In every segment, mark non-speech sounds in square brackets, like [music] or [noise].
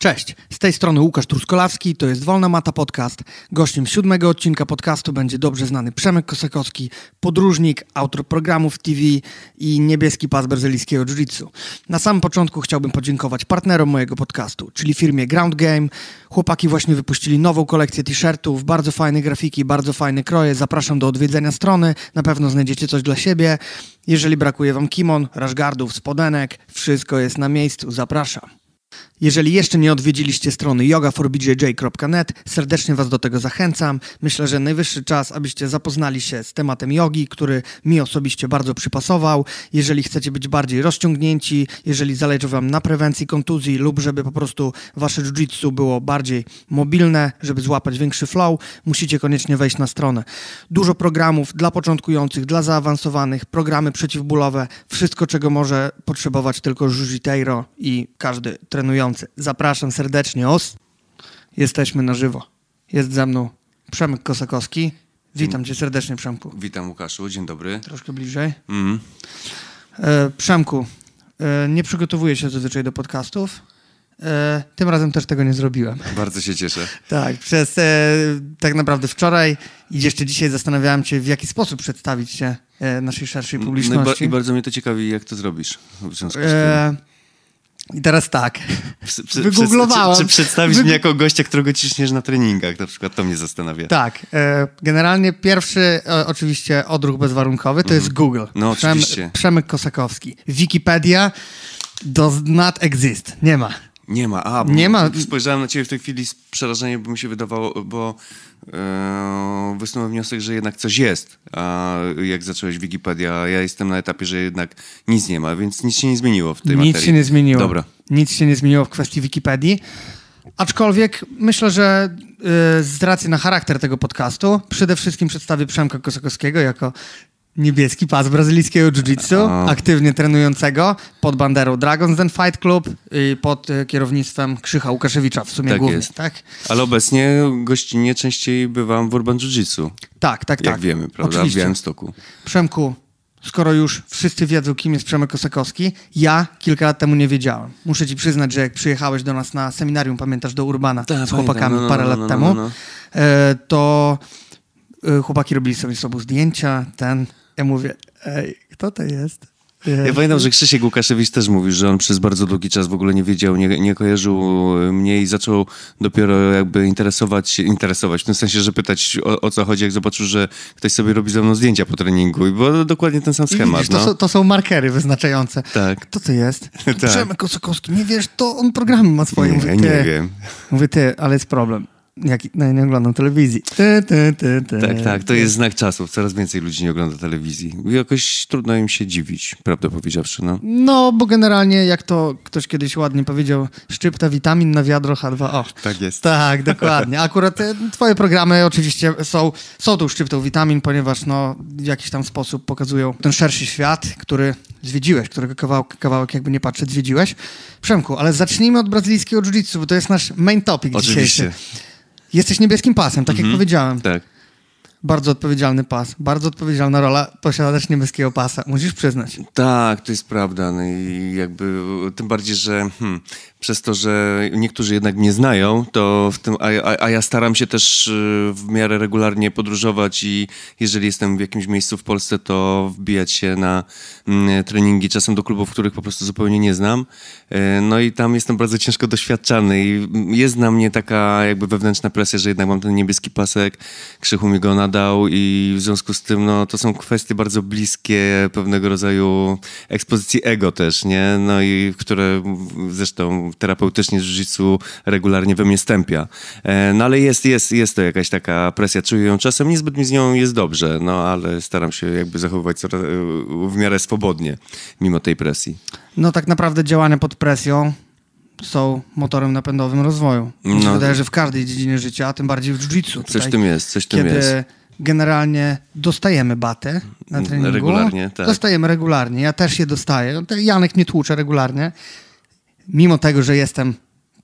Cześć, z tej strony Łukasz Truskolawski, to jest Wolna Mata Podcast. Gościem siódmego odcinka podcastu będzie dobrze znany Przemek Kosakowski, podróżnik, autor programów TV i niebieski pas brazylijskiego jiu-jitsu. Na samym początku chciałbym podziękować partnerom mojego podcastu, czyli firmie Ground Game. Chłopaki właśnie wypuścili nową kolekcję t-shirtów, bardzo fajne grafiki, bardzo fajne kroje. Zapraszam do odwiedzenia strony, na pewno znajdziecie coś dla siebie. Jeżeli brakuje wam kimon, rashgardów, spodenek, wszystko jest na miejscu, zapraszam. Jeżeli jeszcze nie odwiedziliście strony yogaforbjj.net, serdecznie Was do tego zachęcam. Myślę, że najwyższy czas, abyście zapoznali się z tematem jogi, który mi osobiście bardzo przypasował. Jeżeli chcecie być bardziej rozciągnięci, jeżeli zależy Wam na prewencji kontuzji lub żeby po prostu Wasze jiu-jitsu było bardziej mobilne, żeby złapać większy flow, musicie koniecznie wejść na stronę. Dużo programów dla początkujących, dla zaawansowanych, programy przeciwbólowe, wszystko czego może potrzebować tylko jiu-jiteiro i każdy trenujący. Zapraszam serdecznie. Os. Jesteśmy na żywo. Jest ze mną Przemek Kosakowski. Witam cię serdecznie, Przemku. Witam Łukaszu, dzień dobry. Troszkę bliżej. Mm. E, Przemku, e, nie przygotowuję się zazwyczaj do podcastów. E, tym razem też tego nie zrobiłem. Bardzo się cieszę. Tak, przez e, tak naprawdę wczoraj i jeszcze dzisiaj zastanawiałem się, w jaki sposób przedstawić się e, naszej szerszej No i, ba- publiczności. I bardzo mnie to ciekawi, jak to zrobisz w związku z tym. I teraz tak. Przy- przy- wygooglowałem. Czy, czy przedstawisz Wyg- mnie jako gościa, którego ciśniesz na treningach? Na przykład to mnie zastanawia. Tak, e, generalnie pierwszy e, oczywiście odruch bezwarunkowy to jest Google. No, oczywiście. Przemek Kosakowski. Wikipedia does not exist. Nie ma. Nie ma. A, bo Nie ma. Spojrzałem na ciebie w tej chwili z przerażeniem, bo mi się wydawało, bo e, wysnułem wniosek, że jednak coś jest. A jak zacząłeś Wikipedia, ja jestem na etapie, że jednak nic nie ma, więc nic się nie zmieniło w tej Nic materii. się nie zmieniło. Dobra. Nic się nie zmieniło w kwestii Wikipedii. Aczkolwiek myślę, że y, z racji na charakter tego podcastu przede wszystkim przedstawię Przemka Kosakowskiego jako niebieski pas brazylijskiego jiu-jitsu, aktywnie trenującego pod banderą Dragons Den Fight Club i pod y, kierownictwem Krzycha Łukaszewicza w sumie Tak głównie. jest. Tak? Ale obecnie gościnnie częściej bywam w Urban Jiu-Jitsu. tak, tak, Jak tak. wiemy, prawda? W Oczywiście. Białymstoku. Przemku, skoro już wszyscy wiedzą, kim jest Przemek Kosakowski, ja kilka lat temu nie wiedziałem. Muszę ci przyznać, że jak przyjechałeś do nas na seminarium, pamiętasz, do Urbana Tak, z chłopakami No, no, parę no, lat no, no, temu, no. e, to e, chłopaki robili sobie z sobą zdjęcia, ten, ja mówię, ej, kto to jest? E, Ja pamiętam, że Krzysiek Łukaszewicz też mówił, że on przez bardzo długi czas w ogóle nie wiedział, nie, nie kojarzył mnie i zaczął dopiero jakby interesować się, interesować, w tym sensie, że pytać o, o co chodzi, jak zobaczył, że ktoś sobie robi ze mną zdjęcia po treningu i było dokładnie ten sam schemat, widzisz, to, no. są, to są markery wyznaczające. Tak. Kto to jest? [laughs] Tak. Przemek Kosakowski, nie wiesz, to on programy ma swoje. Nie, Mówię, nie wiem. Mówię, ty, ale jest problem. Jak, no, nie oglądam telewizji. Ty, ty, ty. Tak, tak, to jest znak czasów. Coraz więcej ludzi nie ogląda telewizji. I jakoś trudno im się dziwić, prawdę powiedziawszy, no. No, bo generalnie, jak to ktoś kiedyś ładnie powiedział, szczypta witamin na wiadro H2O. Tak jest. Tak, dokładnie. Akurat e, twoje programy oczywiście są, są tą szczyptą witamin, ponieważ no, w jakiś tam sposób pokazują ten szerszy świat, który zwiedziłeś, którego kawałek, kawałek jakby nie patrzeć zwiedziłeś. Przemku, ale zacznijmy od brazylijskiego jiu-jitsu, bo to jest nasz main topic Oczywiście. dzisiejszy. Jesteś niebieskim pasem, tak jak powiedziałem. Tak. Bardzo odpowiedzialny pas, bardzo odpowiedzialna rola posiadacz niebieskiego pasa, musisz przyznać. Tak, to jest prawda. No i jakby tym bardziej, że hmm, przez to, że niektórzy jednak mnie znają, to w tym, a, a, a ja staram się też y, w miarę regularnie podróżować i jeżeli jestem w jakimś miejscu w Polsce, to wbijać się na mm, treningi, czasem do klubów, których po prostu zupełnie nie znam. E, No i tam jestem bardzo ciężko doświadczany i jest na mnie taka jakby wewnętrzna presja, że jednak mam ten niebieski pasek, Krzychu mi go nadał i w związku z tym no, to są kwestie bardzo bliskie pewnego rodzaju ekspozycji ego też, nie? No i które zresztą terapeutycznie jiu regularnie we mnie stępia. E, No ale jest, jest, jest to jakaś taka presja, czuję ją czasem, niezbyt mi z nią jest dobrze, no ale staram się jakby zachowywać coraz, w miarę swobodnie mimo tej presji. No tak naprawdę działania pod presją są motorem napędowym rozwoju. No. wydaje, że w każdej dziedzinie życia, a tym bardziej w jiu-jitsu. Coś w tym jest, coś w tym Kiedy jest. Generalnie dostajemy batę na treningu. Regularnie, tak. Dostajemy regularnie. Ja też je dostaję. No, Janek mnie tłucze regularnie. Mimo tego, że jestem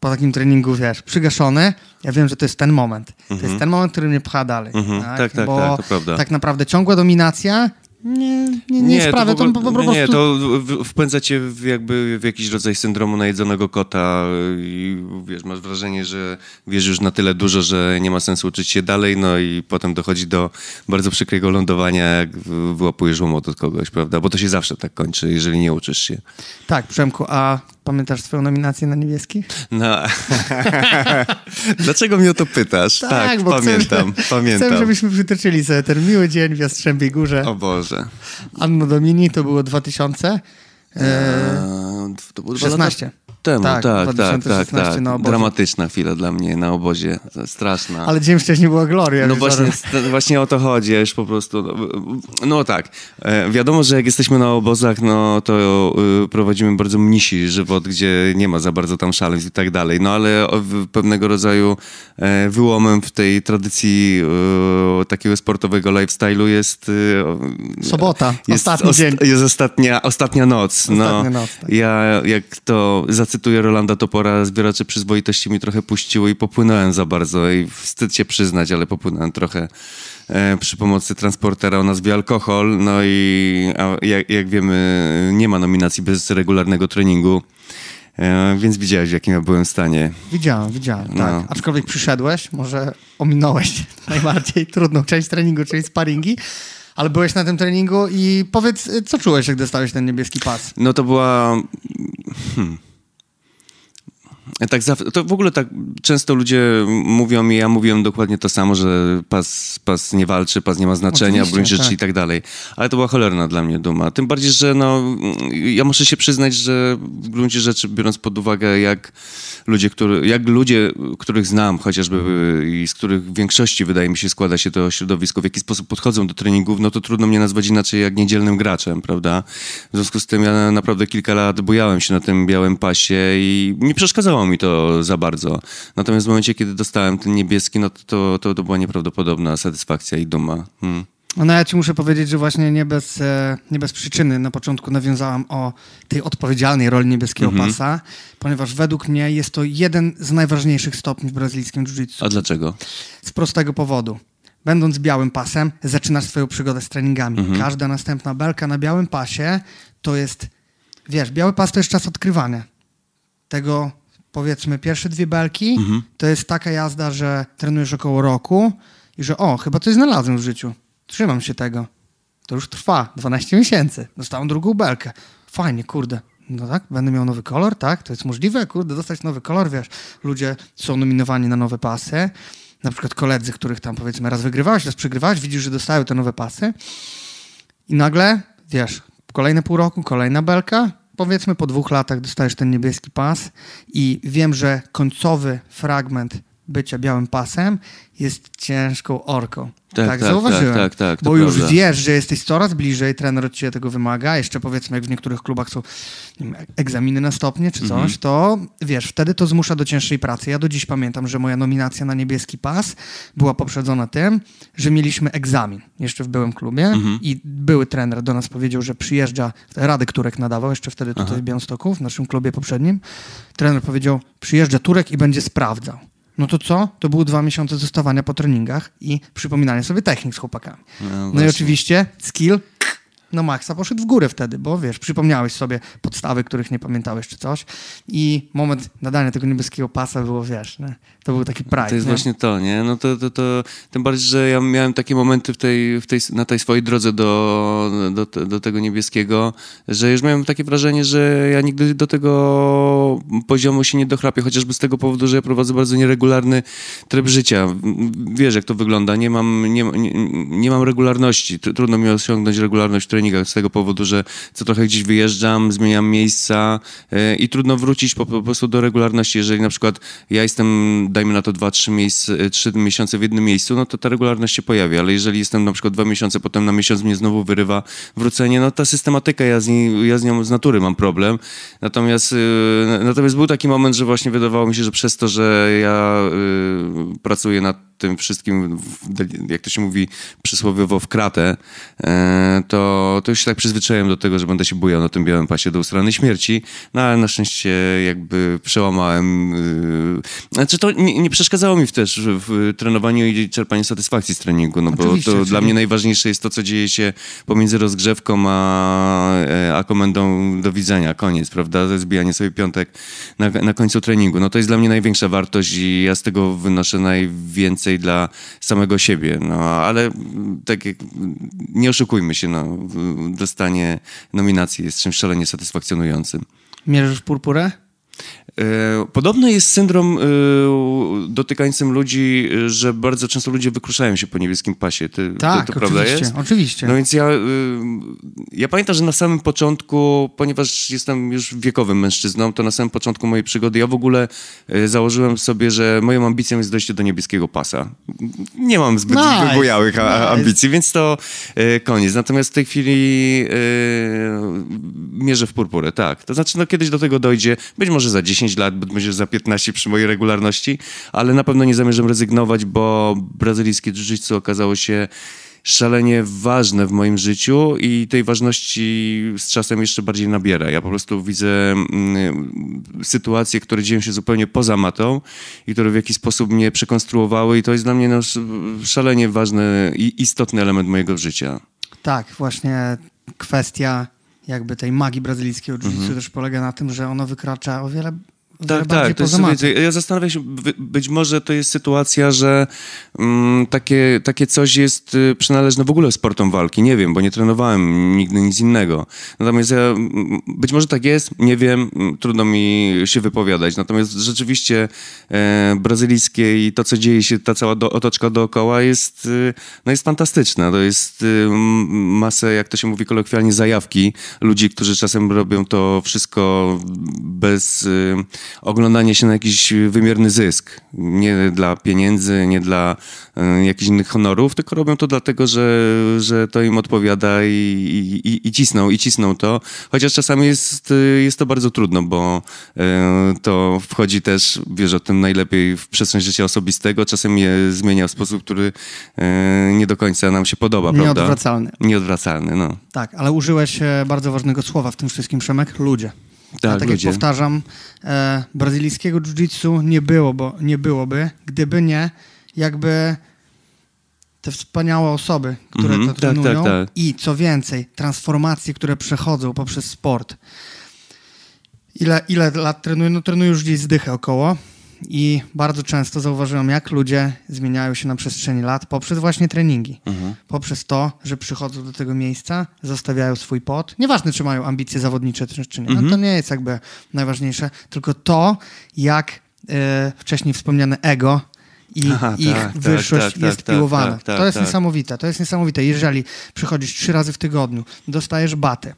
po takim treningu, wiesz, przygaszony, ja wiem, że to jest ten moment. To jest ten moment, który mnie pcha dalej. Mhm. Tak, tak, Bo tak, to prawda. tak naprawdę ciągła dominacja nie, nie, nie, sprawia to, ogóle- po prostu... Nie, to w- wpędza cię w jakby w jakiś rodzaj syndromu najedzonego kota i wiesz, masz wrażenie, że wiesz już na tyle dużo, że nie ma sensu uczyć się dalej, no i potem dochodzi do bardzo przykrego lądowania, jak wyłapujesz łomot od kogoś, prawda? Bo to się zawsze tak kończy, jeżeli nie uczysz się. Tak, Przemku, a pamiętasz swoją nominację na niebieski? No. [laughs] Dlaczego mnie o to pytasz? Tak, bo pamiętam, chcę, pamiętam. [laughs] Chcę, żebyśmy przytoczyli sobie ten miły dzień w Jastrzębiej Górze. O Boże. Anno Domini to było 2000. E, Eee, to było dwa lata 16. Temu, Tak, tak, tak, tak, 2016 tak. na obozie. Dramatyczna chwila dla mnie na obozie, straszna. Ale dzień wcześniej była Gloria. No właśnie, właśnie o to chodzi, ja już po prostu, no, no tak, e, wiadomo, że jak jesteśmy na obozach, no to y, prowadzimy bardzo mnisi żywot, gdzie nie ma za bardzo tam szaleństw i tak dalej, no ale pewnego rodzaju e, wyłomem w tej tradycji e, takiego sportowego lifestyle'u jest... o- Sobota, jest ostatni ost- dzień. Jest ostatnia, ostatnia noc. no, Ostatnia noc, tak. Ja, jak to zacytuję Rolanda Topora, zbieracze przyzwoitości mi trochę puściły i popłynąłem za bardzo i wstyd się przyznać, ale popłynąłem trochę e, przy pomocy transportera o nazwie alkohol. No i jak, jak wiemy, nie ma nominacji bez regularnego treningu, e, więc widziałeś w jakim ja byłem stanie. Widziałem, widziałem, tak. No. Aczkolwiek przyszedłeś, może ominąłeś [laughs] najbardziej trudną część treningu, czyli sparingi, ale byłeś na tym treningu i powiedz, co czułeś, jak dostałeś ten niebieski pas? No to była. Hmm. Tak to w ogóle tak często ludzie mówią mi, ja mówiłem dokładnie to samo, że pas, pas nie walczy, pas nie ma znaczenia, broń rzeczy tak. i tak dalej. Ale to była cholerna dla mnie duma. Tym bardziej, że no, ja muszę się przyznać, że w gruncie rzeczy, biorąc pod uwagę, jak ludzie, który, jak ludzie, których znam chociażby i z których w większości wydaje mi się składa się to środowisko, w jaki sposób podchodzą do treningów, no to trudno mnie nazwać inaczej jak niedzielnym graczem, prawda? W związku z tym ja naprawdę kilka lat bujałem się na tym białym pasie i nie przeszkadzało mi to za bardzo. Natomiast w momencie, kiedy dostałem ten niebieski, no to, to, to była nieprawdopodobna satysfakcja i duma. Hmm. No ja ci muszę powiedzieć, że właśnie nie bez, e, nie bez przyczyny na początku nawiązałam o tej odpowiedzialnej roli niebieskiego Mhm. pasa, ponieważ według mnie jest to jeden z najważniejszych stopni w brazylijskim jiu-jitsu. A dlaczego? Z prostego powodu. Będąc białym pasem, zaczynasz swoją przygodę z treningami. Mhm. Każda następna belka na białym pasie to jest, wiesz, biały pas to jest czas odkrywania. Tego, powiedzmy, pierwsze dwie belki Mhm. to jest taka jazda, że trenujesz około roku i że o, chyba coś znalazłem w życiu. Trzymam się tego. To już trwa 12 miesięcy. Dostałem drugą belkę. Fajnie, kurde. No tak, będę miał nowy kolor, tak? To jest możliwe, kurde, dostać nowy kolor, wiesz. Ludzie są nominowani na nowe pasy. Na przykład koledzy, których tam powiedzmy raz wygrywałeś, raz przegrywałeś, widzisz, że dostają te nowe pasy. I nagle, wiesz, kolejne pół roku, kolejna belka. Powiedzmy po dwóch latach dostajesz ten niebieski pas i wiem, że końcowy fragment bycia białym pasem jest ciężką orką. Tak, tak, tak, zauważyłem. tak, tak, tak, Bo już prawda. wiesz, że jesteś coraz bliżej, trener od ciebie tego wymaga. Jeszcze powiedzmy, jak w niektórych klubach są wiem, egzaminy na stopnie czy coś, Mhm. to wiesz, wtedy to zmusza do cięższej pracy. Ja do dziś pamiętam, że moja nominacja na niebieski pas była poprzedzona tym, że mieliśmy egzamin jeszcze w byłym klubie Mhm. i były trener do nas powiedział, że przyjeżdża, Radek Turek nadawał jeszcze wtedy tutaj Aha. w Białymstoku, w naszym klubie poprzednim. Trener powiedział, przyjeżdża Turek i będzie sprawdzał. No to co? To były dwa miesiące zostawania po treningach i przypominania sobie technik z chłopakami. No, No i oczywiście skill no maksa poszedł w górę wtedy, bo wiesz, przypomniałeś sobie podstawy, których nie pamiętałeś czy coś i moment nadania tego niebieskiego pasa było, wiesz, nie? to był taki pride. To jest nie? właśnie to, nie? No to, to, to tym bardziej, że ja miałem takie momenty w tej, w tej, na tej swojej drodze do, do, do tego niebieskiego, że już miałem takie wrażenie, że ja nigdy do tego poziomu się nie dochrapię, chociażby z tego powodu, że ja prowadzę bardzo nieregularny tryb życia. Wiesz, jak to wygląda. Nie mam, nie, nie, nie mam regularności. Tr- Trudno mi osiągnąć regularność w treningach z tego powodu, że co trochę gdzieś wyjeżdżam, zmieniam miejsca e, i trudno wrócić po, po prostu do regularności. Jeżeli na przykład ja jestem, dajmy na to 2-3 miejsce, trzy miesiące w jednym miejscu, no to ta regularność się pojawia, ale jeżeli jestem na przykład dwa miesiące, potem na miesiąc mnie znowu wyrywa wrócenie, no ta systematyka, ja z, ja z nią z natury mam problem. Natomiast, y, natomiast był taki moment, że właśnie wydawało mi się, że przez to, że ja pracuję nad tym wszystkim, jak to się mówi przysłowiowo w kratę, e, to, to już się tak przyzwyczaiłem do tego, że będę się bujał na tym białym pasie do strony śmierci, no ale na szczęście jakby przełamałem. y, Znaczy to nie, nie przeszkadzało mi też w, trenowaniu i czerpaniu satysfakcji z treningu, no bo Oczywiście, to czyli- dla mnie najważniejsze jest to, co dzieje się pomiędzy rozgrzewką a, e, a komendą do widzenia, koniec, prawda, zbijanie sobie piątek na, na końcu treningu. No to jest dla mnie największa wartość i ja z tego wynoszę najwięcej dla samego siebie, no ale tak jak, nie oszukujmy się, no, dostanie nominacji jest czymś szalenie satysfakcjonującym. Mierzysz purpurę? E, Podobno jest syndrom e, dotykającym ludzi, e, że bardzo często ludzie wykruszają się po niebieskim pasie. Ty, Tak, to, to prawda oczywiście, jest? oczywiście. No więc ja, ja pamiętam, że na samym początku, ponieważ jestem już wiekowym mężczyzną, to na samym początku mojej przygody ja w ogóle założyłem sobie, że moją ambicją jest dojście do niebieskiego pasa. Nie mam zbyt Nice, wybujałych nice. ambicji, więc to koniec. Natomiast w tej chwili mierzę w purpurę, tak. To znaczy, no kiedyś do tego dojdzie, być może za 10 lat, może za 15 przy mojej regularności, ale na pewno nie zamierzam rezygnować, bo brazylijskie jiu-jitsu okazało się szalenie ważne w moim życiu i tej ważności z czasem jeszcze bardziej nabiera. Ja po prostu widzę mm, sytuacje, które dzieją się zupełnie poza matą i które w jakiś sposób mnie przekonstruowały i to jest dla mnie no, sz- szalenie ważny i istotny element mojego życia. Tak, właśnie kwestia jakby tej magii brazylijskiego jiu-jitsu też polega na tym, że ono wykracza o wiele Tak, tak. To jest, wiecie, ja zastanawiam się, by- być może to jest sytuacja, że mm, takie, takie coś jest y, przynależne w ogóle sportom walki. Nie wiem, bo nie trenowałem nigdy nic innego. Natomiast ja, mm, być może tak jest, nie wiem, mm, trudno mi się wypowiadać. Natomiast rzeczywiście e, brazylijskie i to, co dzieje się, ta cała do, otoczka dookoła jest, y, no jest fantastyczna. To jest y, masę, jak to się mówi kolokwialnie, zajawki ludzi, którzy czasem robią to wszystko bez oglądania się na jakiś wymierny zysk. Nie dla pieniędzy, nie dla y, jakichś innych honorów, tylko robią to dlatego, że, że to im odpowiada i, i, i, cisną, i cisną to. Chociaż czasami jest, y, jest to bardzo trudno, bo y, to wchodzi też, wiesz o tym najlepiej, w przestrzeń życia osobistego. Czasem je zmienia w sposób, który y, nie do końca nam się podoba, prawda? Nieodwracalny. Nieodwracalny, no. Tak, ale użyłeś e, bardzo ważnego słowa w tym wszystkim, Przemek, ludzie. Tak, A tak ludzie. jak powtarzam, e, brazylijskiego jiu-jitsu nie, było, bo, nie byłoby, gdyby nie jakby te wspaniałe osoby, które Mhm, to tak, trenują tak, tak. i co więcej, transformacje, które przechodzą poprzez sport. Ile, ile lat trenuję? No trenuję już gdzieś zdychę około i bardzo często zauważyłem, jak ludzie zmieniają się na przestrzeni lat poprzez właśnie treningi. Mhm. Poprzez to, że przychodzą do tego miejsca, zostawiają swój pot. Nieważne, czy mają ambicje zawodnicze, czy, nie. Mhm. No, to nie jest jakby najważniejsze, tylko to, jak e, wcześniej wspomniane ego i Aha, ich tak, tak, wyższość tak, jest tak, tak, piłowana. tak, tak, to jest tak. niesamowite. To jest niesamowite. Jeżeli przychodzisz trzy razy w tygodniu, dostajesz batę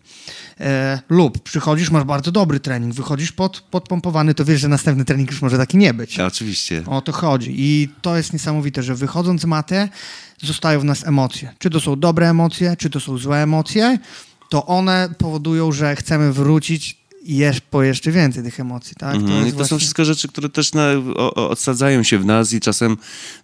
e, lub przychodzisz, masz bardzo dobry trening, wychodzisz pod, podpompowany, to wiesz, że następny trening już może taki nie być. Ja, oczywiście. O to chodzi. I to jest niesamowite, że wychodząc z maty, zostają w nas emocje. Czy to są dobre emocje, czy to są złe emocje, to one powodują, że chcemy wrócić jesz, po jeszcze więcej tych emocji. Tak? Mhm. I to są właśnie- wszystko rzeczy, które też na, o, o, odsadzają się w nas i czasem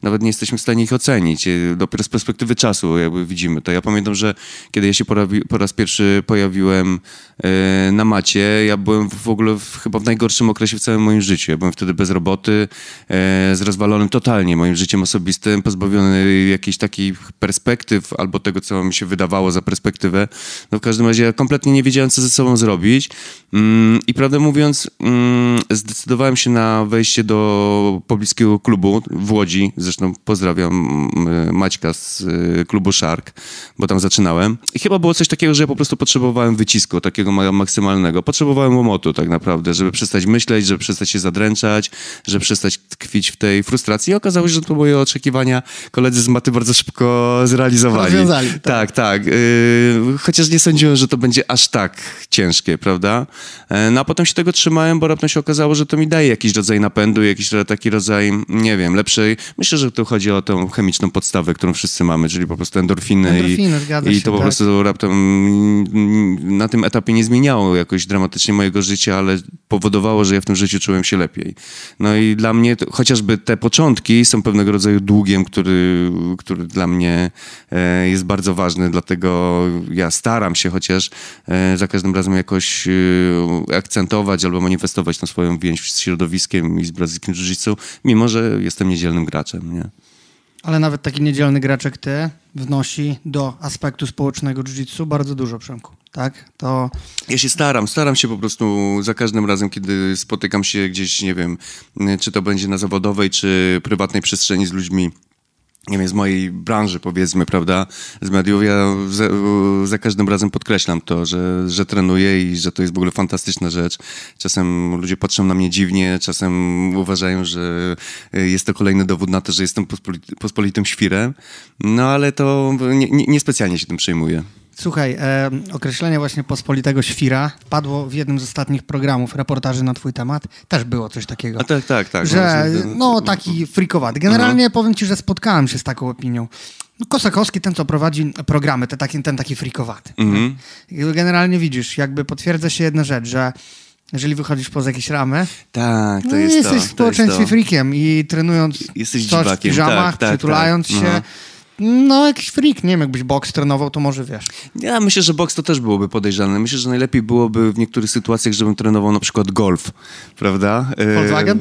nawet nie jesteśmy w stanie ich ocenić. E, Dopiero z perspektywy czasu jakby widzimy to. Ja pamiętam, że kiedy ja się po, rawi- po raz pierwszy pojawiłem e, na macie, ja byłem w ogóle w, chyba w najgorszym okresie w całym moim życiu. Ja byłem wtedy bez roboty, e, z rozwalonym totalnie moim życiem osobistym, pozbawiony jakichś takich perspektyw albo tego, co mi się wydawało za perspektywę. No w każdym razie ja kompletnie nie wiedziałem, co ze sobą zrobić. Mm, I prawdę mówiąc, mm, zdecydowałem się na wejście do pobliskiego klubu w Łodzi. Zresztą pozdrawiam mm, Maćka z y, klubu Shark, bo tam zaczynałem. I chyba było coś takiego, że ja po prostu potrzebowałem wycisku, takiego ma- maksymalnego. Potrzebowałem łomotu tak naprawdę, żeby przestać myśleć, żeby przestać się zadręczać, żeby przestać tkwić w tej frustracji. I okazało się, że to moje oczekiwania koledzy z maty bardzo szybko zrealizowali. Rozwiązali, tak. Tak, tak. Yy, chociaż nie sądziłem, że to będzie aż tak ciężkie, prawda? E, No a potem się tego trzymałem, bo raptem się okazało, że to mi daje jakiś rodzaj napędu, jakiś taki rodzaj, nie wiem, lepszej. Myślę, że tu chodzi o tą chemiczną podstawę, którą wszyscy mamy, czyli po prostu endorfiny. Endorfiny, i, I się, to po tak. prostu raptem mm, na tym etapie nie zmieniało jakoś dramatycznie mojego życia, ale powodowało, że ja w tym życiu czułem się lepiej. No i dla mnie to, chociażby te początki są pewnego rodzaju długiem, który, który dla mnie e, jest bardzo ważny, dlatego ja staram się chociaż e, za każdym razem jakoś akcentować albo manifestować tą swoją więź z środowiskiem i z brazylijskim jiu-jitsu, mimo że jestem niedzielnym graczem, nie? Ale nawet taki niedzielny graczek ty wnosi do aspektu społecznego jiu-jitsu bardzo dużo, Przemku. Tak? To... Ja się staram, staram się po prostu za każdym razem, kiedy spotykam się gdzieś, nie wiem, czy to będzie na zawodowej, czy prywatnej przestrzeni z ludźmi, nie wiem, z mojej branży powiedzmy, prawda, z mediów, ja za, za, każdym razem podkreślam to, że, że trenuję i że to jest w ogóle fantastyczna rzecz. Czasem ludzie patrzą na mnie dziwnie, czasem uważają, że jest to kolejny dowód na to, że jestem pospolity, pospolitym świrem, no ale to niespecjalnie nie, nie się tym przejmuję. Słuchaj, e, określenie właśnie pospolitego świra padło w jednym z ostatnich programów, reportaży na twój temat. Też było coś takiego. A tak, tak, tak. Że, no, taki frikowaty. Generalnie Aha. powiem ci, że spotkałem się z taką opinią. No, Kosakowski, ten co prowadzi programy, ten taki, ten taki frikowaty. Mhm. Generalnie widzisz, jakby potwierdza się jedna rzecz, że jeżeli wychodzisz poza jakieś ramy, tak, to no, jest jesteś to, w społeczeństwie frikiem i trenując jesteś coś dziwakiem. w piżamach, tak, tak, przytulając tak. się, Aha no, jakiś freak, nie wiem, jakbyś boks trenował, to może wiesz. Ja myślę, że boks to też byłoby podejrzane. Myślę, że najlepiej byłoby w niektórych sytuacjach, żebym trenował na przykład golf, prawda? Volkswagen?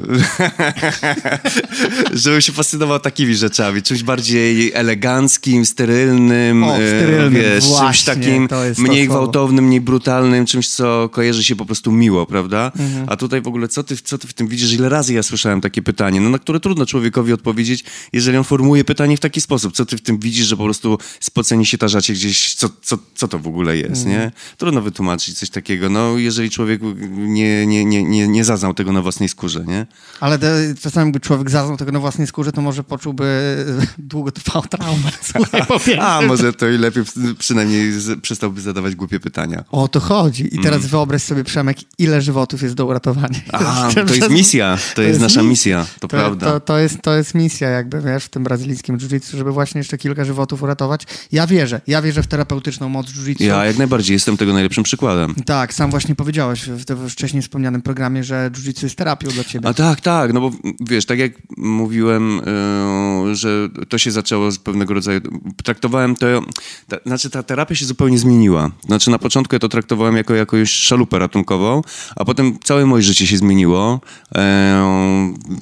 [laughs] żebym się fascynował takimi rzeczami, czymś bardziej eleganckim, sterylnym, o, sterylnym wiesz, właśnie, czymś takim mniej gwałtownym, mniej brutalnym, czymś, co kojarzy się po prostu miło, prawda? Mhm. A tutaj w ogóle, co ty, co ty w tym widzisz? Ile razy ja słyszałem takie pytanie, no na które trudno człowiekowi odpowiedzieć, jeżeli on formułuje pytanie w taki sposób. Co ty w tym widzisz, że po prostu spoceni się tarzacie gdzieś, co, co, co to w ogóle jest, mm. nie? Trudno wytłumaczyć coś takiego, no jeżeli człowiek nie, nie, nie, nie, nie zaznał tego na własnej skórze, nie? Ale te, czasami jakby człowiek zaznał tego na własnej skórze, to może poczułby długotrwałą traumę. [laughs] Słuchaj, A, może to i lepiej przynajmniej przestałby zadawać głupie pytania. O to chodzi. I teraz mm. wyobraź sobie, Przemek, ile żywotów jest do uratowania. A, to [laughs] jest misja, to, to jest, jest nasza misja, to, to prawda. To, to, jest, to jest misja jakby, wiesz, w tym brazylijskim jiu żeby właśnie jeszcze kilka żywotów uratować. Ja wierzę, ja wierzę w terapeutyczną moc jiu-jitsu. Ja jak najbardziej jestem tego najlepszym przykładem. Tak, sam właśnie powiedziałeś w wcześniej wspomnianym programie, że jiu-jitsu jest terapią dla ciebie. A tak, tak, no bo wiesz, tak jak mówiłem, yy, że to się zaczęło z pewnego rodzaju, traktowałem to, ta, znaczy ta terapia się zupełnie zmieniła. Znaczy na początku ja to traktowałem jako jakąś szalupę ratunkową, a potem całe moje życie się zmieniło. Yy,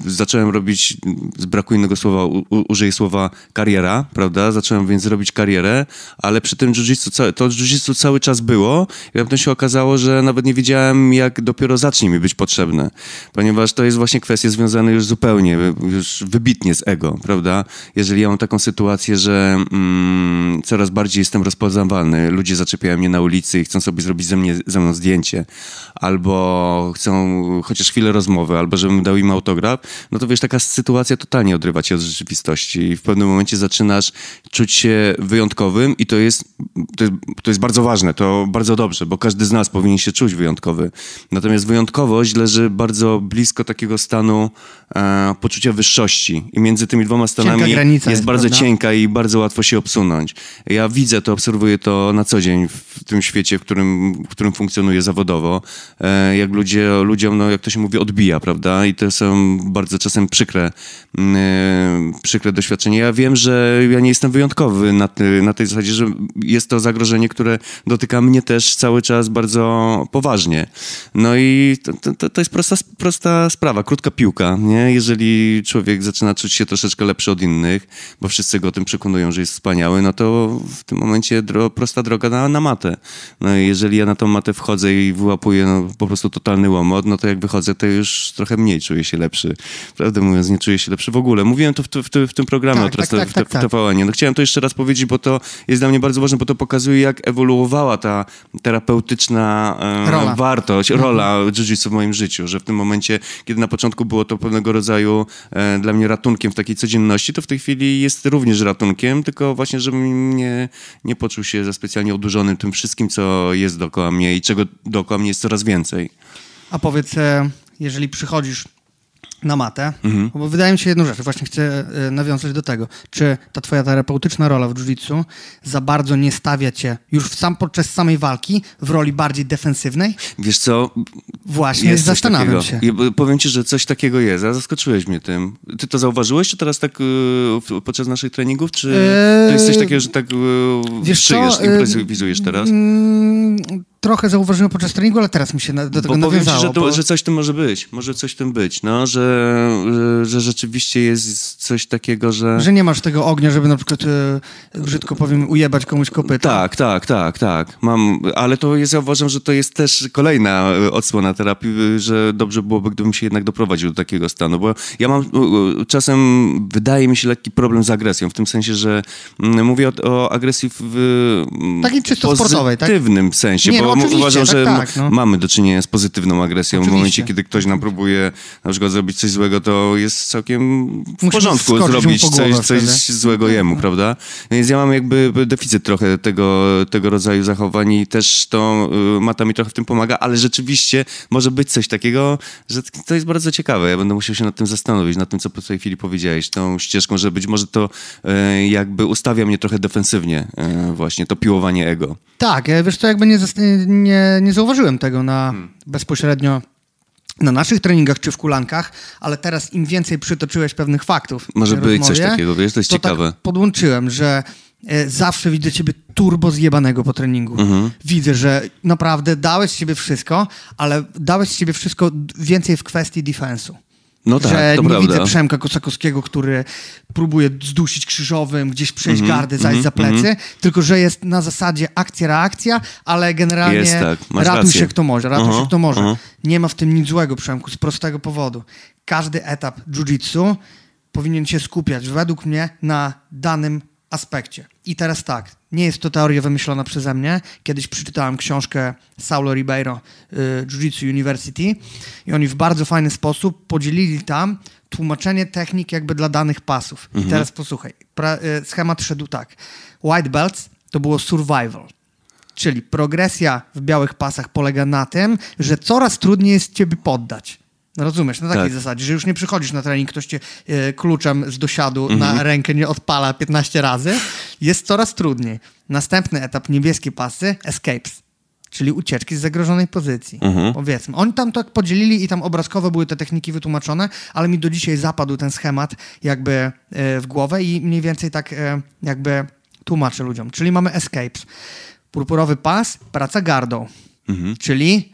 zacząłem robić, z braku innego słowa, u, użyję słowa kariera, prawda? Zacząłem więc robić karierę, ale przy tym jiu-jitsu, to jiu-jitsu cały czas było i potem się okazało, że nawet nie wiedziałem, jak dopiero zacznie mi być potrzebne, ponieważ to jest właśnie kwestia związana już zupełnie, już wybitnie z ego, prawda? Jeżeli ja mam taką sytuację, że mm, coraz bardziej jestem rozpoznawalny, ludzie zaczepiają mnie na ulicy i chcą sobie zrobić ze, mnie, ze mną zdjęcie, albo chcą chociaż chwilę rozmowy, albo żebym dał im autograf, no to wiesz, taka sytuacja totalnie odrywa cię od rzeczywistości i w pewnym momencie zaczynasz czuć się wyjątkowym i to jest, to jest, to jest bardzo ważne, to bardzo dobrze, bo każdy z nas powinien się czuć wyjątkowy. Natomiast wyjątkowość leży bardzo blisko takiego stanu e, poczucia wyższości i między tymi dwoma stanami jest, jest, bardzo prawda? cienka i bardzo łatwo się obsunąć. Ja widzę to, obserwuję to na co dzień w tym świecie, w którym, w którym funkcjonuję zawodowo, e, jak ludzie, ludziom, no jak to się mówi, odbija, prawda? I to są bardzo czasem przykre, e, przykre doświadczenia. Ja wiem, że ja nie jestem wyjątkowy na, ty, na tej zasadzie, że jest to zagrożenie, które dotyka mnie też cały czas bardzo poważnie. No i to, to, to jest prosta, prosta sprawa, krótka piłka, nie? Jeżeli człowiek zaczyna czuć się troszeczkę lepszy od innych, bo wszyscy go o tym przekonują, że jest wspaniały, no to w tym momencie dro, prosta droga na, na matę. No i jeżeli ja na tą matę wchodzę i wyłapuję no, po prostu totalny łomot, no to jak wychodzę, to już trochę mniej czuję się lepszy. Prawdę mówiąc, nie czuję się lepszy w ogóle. Mówiłem to w, w, w tym programie tak, o tak, tak, tak, tak, TVN. No chciałem to jeszcze raz powiedzieć, bo to jest dla mnie bardzo ważne, bo to pokazuje, jak ewoluowała ta terapeutyczna e, rola. wartość, mhm. rola jiu-jitsu w moim życiu, że w tym momencie, kiedy na początku było to pewnego rodzaju e, dla mnie ratunkiem w takiej codzienności, to w tej chwili jest również ratunkiem, tylko właśnie, żebym nie, nie poczuł się za specjalnie odurzonym tym wszystkim, co jest dookoła mnie i czego dookoła mnie jest coraz więcej. A powiedz, e, jeżeli przychodzisz na matę, mhm. bo wydaje mi się jedną rzecz, właśnie chcę e, nawiązać do tego. Czy ta twoja terapeutyczna rola w jiu za bardzo nie stawia cię już w sam, podczas samej walki w roli bardziej defensywnej? Wiesz co? Właśnie, jest zastanawiam się. powiem ci, że coś takiego jest, a zaskoczyłeś mnie tym. Ty to zauważyłeś, czy teraz tak yy, podczas naszych treningów, czy eee... to jest coś takiego, że tak yy, wiesz szyjesz, co? improwizujesz teraz? Yy trochę zauważyłem podczas treningu, ale teraz mi się na, do tego bo powiem ci, nawiązało. że, bo... że coś w tym może być. Może coś w tym być, no, że, że, że rzeczywiście jest coś takiego, że... Że nie masz tego ognia, żeby na przykład, e, brzydko powiem, ujebać komuś kopyta. Tak, tak, tak, tak. Mam, ale to jest, ja uważam, że to jest też kolejna e, odsłona terapii, e, że dobrze byłoby, gdybym się jednak doprowadził do takiego stanu, bo ja mam czasem, wydaje mi się, lekki problem z agresją, w tym sensie, że mm, mówię o, o agresji w Takiej czysto sportowej, tak? sensie, Nie, no bo oczywiście, uważam, tak, że tak, no. mamy do czynienia z pozytywną agresją. Oczywiście. W momencie, kiedy ktoś nam próbuje na przykład zrobić coś złego, to jest całkiem w Musimy porządku zrobić coś, coś złego jemu, prawda? Więc ja mam jakby deficyt trochę tego, tego rodzaju zachowań i też to y, Mata mi trochę w tym pomaga, ale rzeczywiście może być coś takiego, że to jest bardzo ciekawe. Ja będę musiał się nad tym zastanowić, nad tym, co po tej chwili powiedziałeś, tą ścieżką, że być może to y, jakby ustawia mnie trochę defensywnie y, właśnie, to piłowanie ego. Tak, e, wiesz co, jakby nie, nie, nie zauważyłem tego na Hmm. bezpośrednio na naszych treningach czy w kulankach, ale teraz im więcej przytoczyłeś pewnych faktów. Może być coś takiego, wiesz, to jest ciekawe. Tak podłączyłem, że e, zawsze widzę ciebie turbo zjebanego po treningu. Mhm. Widzę, że naprawdę dałeś z siebie wszystko, ale dałeś z siebie wszystko więcej w kwestii defensu. No tak, że nie prawda. widzę Przemka Kosakowskiego, który próbuje zdusić krzyżowym, gdzieś przejść Mhm, gardę, zajść za plecy, tylko że jest na zasadzie akcja-reakcja, ale generalnie Jest tak, ratuj rację. się kto może, ratuj Aha, się kto może. aha. Nie ma w tym nic złego, Przemku, z prostego powodu. Każdy etap jiu-jitsu powinien się skupiać, według mnie, na danym aspekcie. I teraz tak, nie jest to teoria wymyślona przeze mnie. Kiedyś przeczytałem książkę Saulo Ribeiro, y, Jiu-Jitsu University i oni w bardzo fajny sposób podzielili tam tłumaczenie technik jakby dla danych pasów. I teraz posłuchaj, y, schemat szedł tak. White belts to było survival. Czyli progresja w białych pasach polega na tym, że coraz trudniej jest ciebie poddać. Rozumiesz, na takiej Tak. zasadzie, że już nie przychodzisz na trening, ktoś cię e, kluczem z dosiadu na rękę nie odpala 15 razy. Jest coraz trudniej. Następny etap, niebieskie pasy, escapes. Czyli ucieczki z zagrożonej pozycji. Powiedzmy. Oni tam tak podzielili i tam obrazkowo były te techniki wytłumaczone, ale mi do dzisiaj zapadł ten schemat jakby e, w głowę i mniej więcej tak e, jakby tłumaczę ludziom. Czyli mamy escapes. Purpurowy pas, praca gardą. Czyli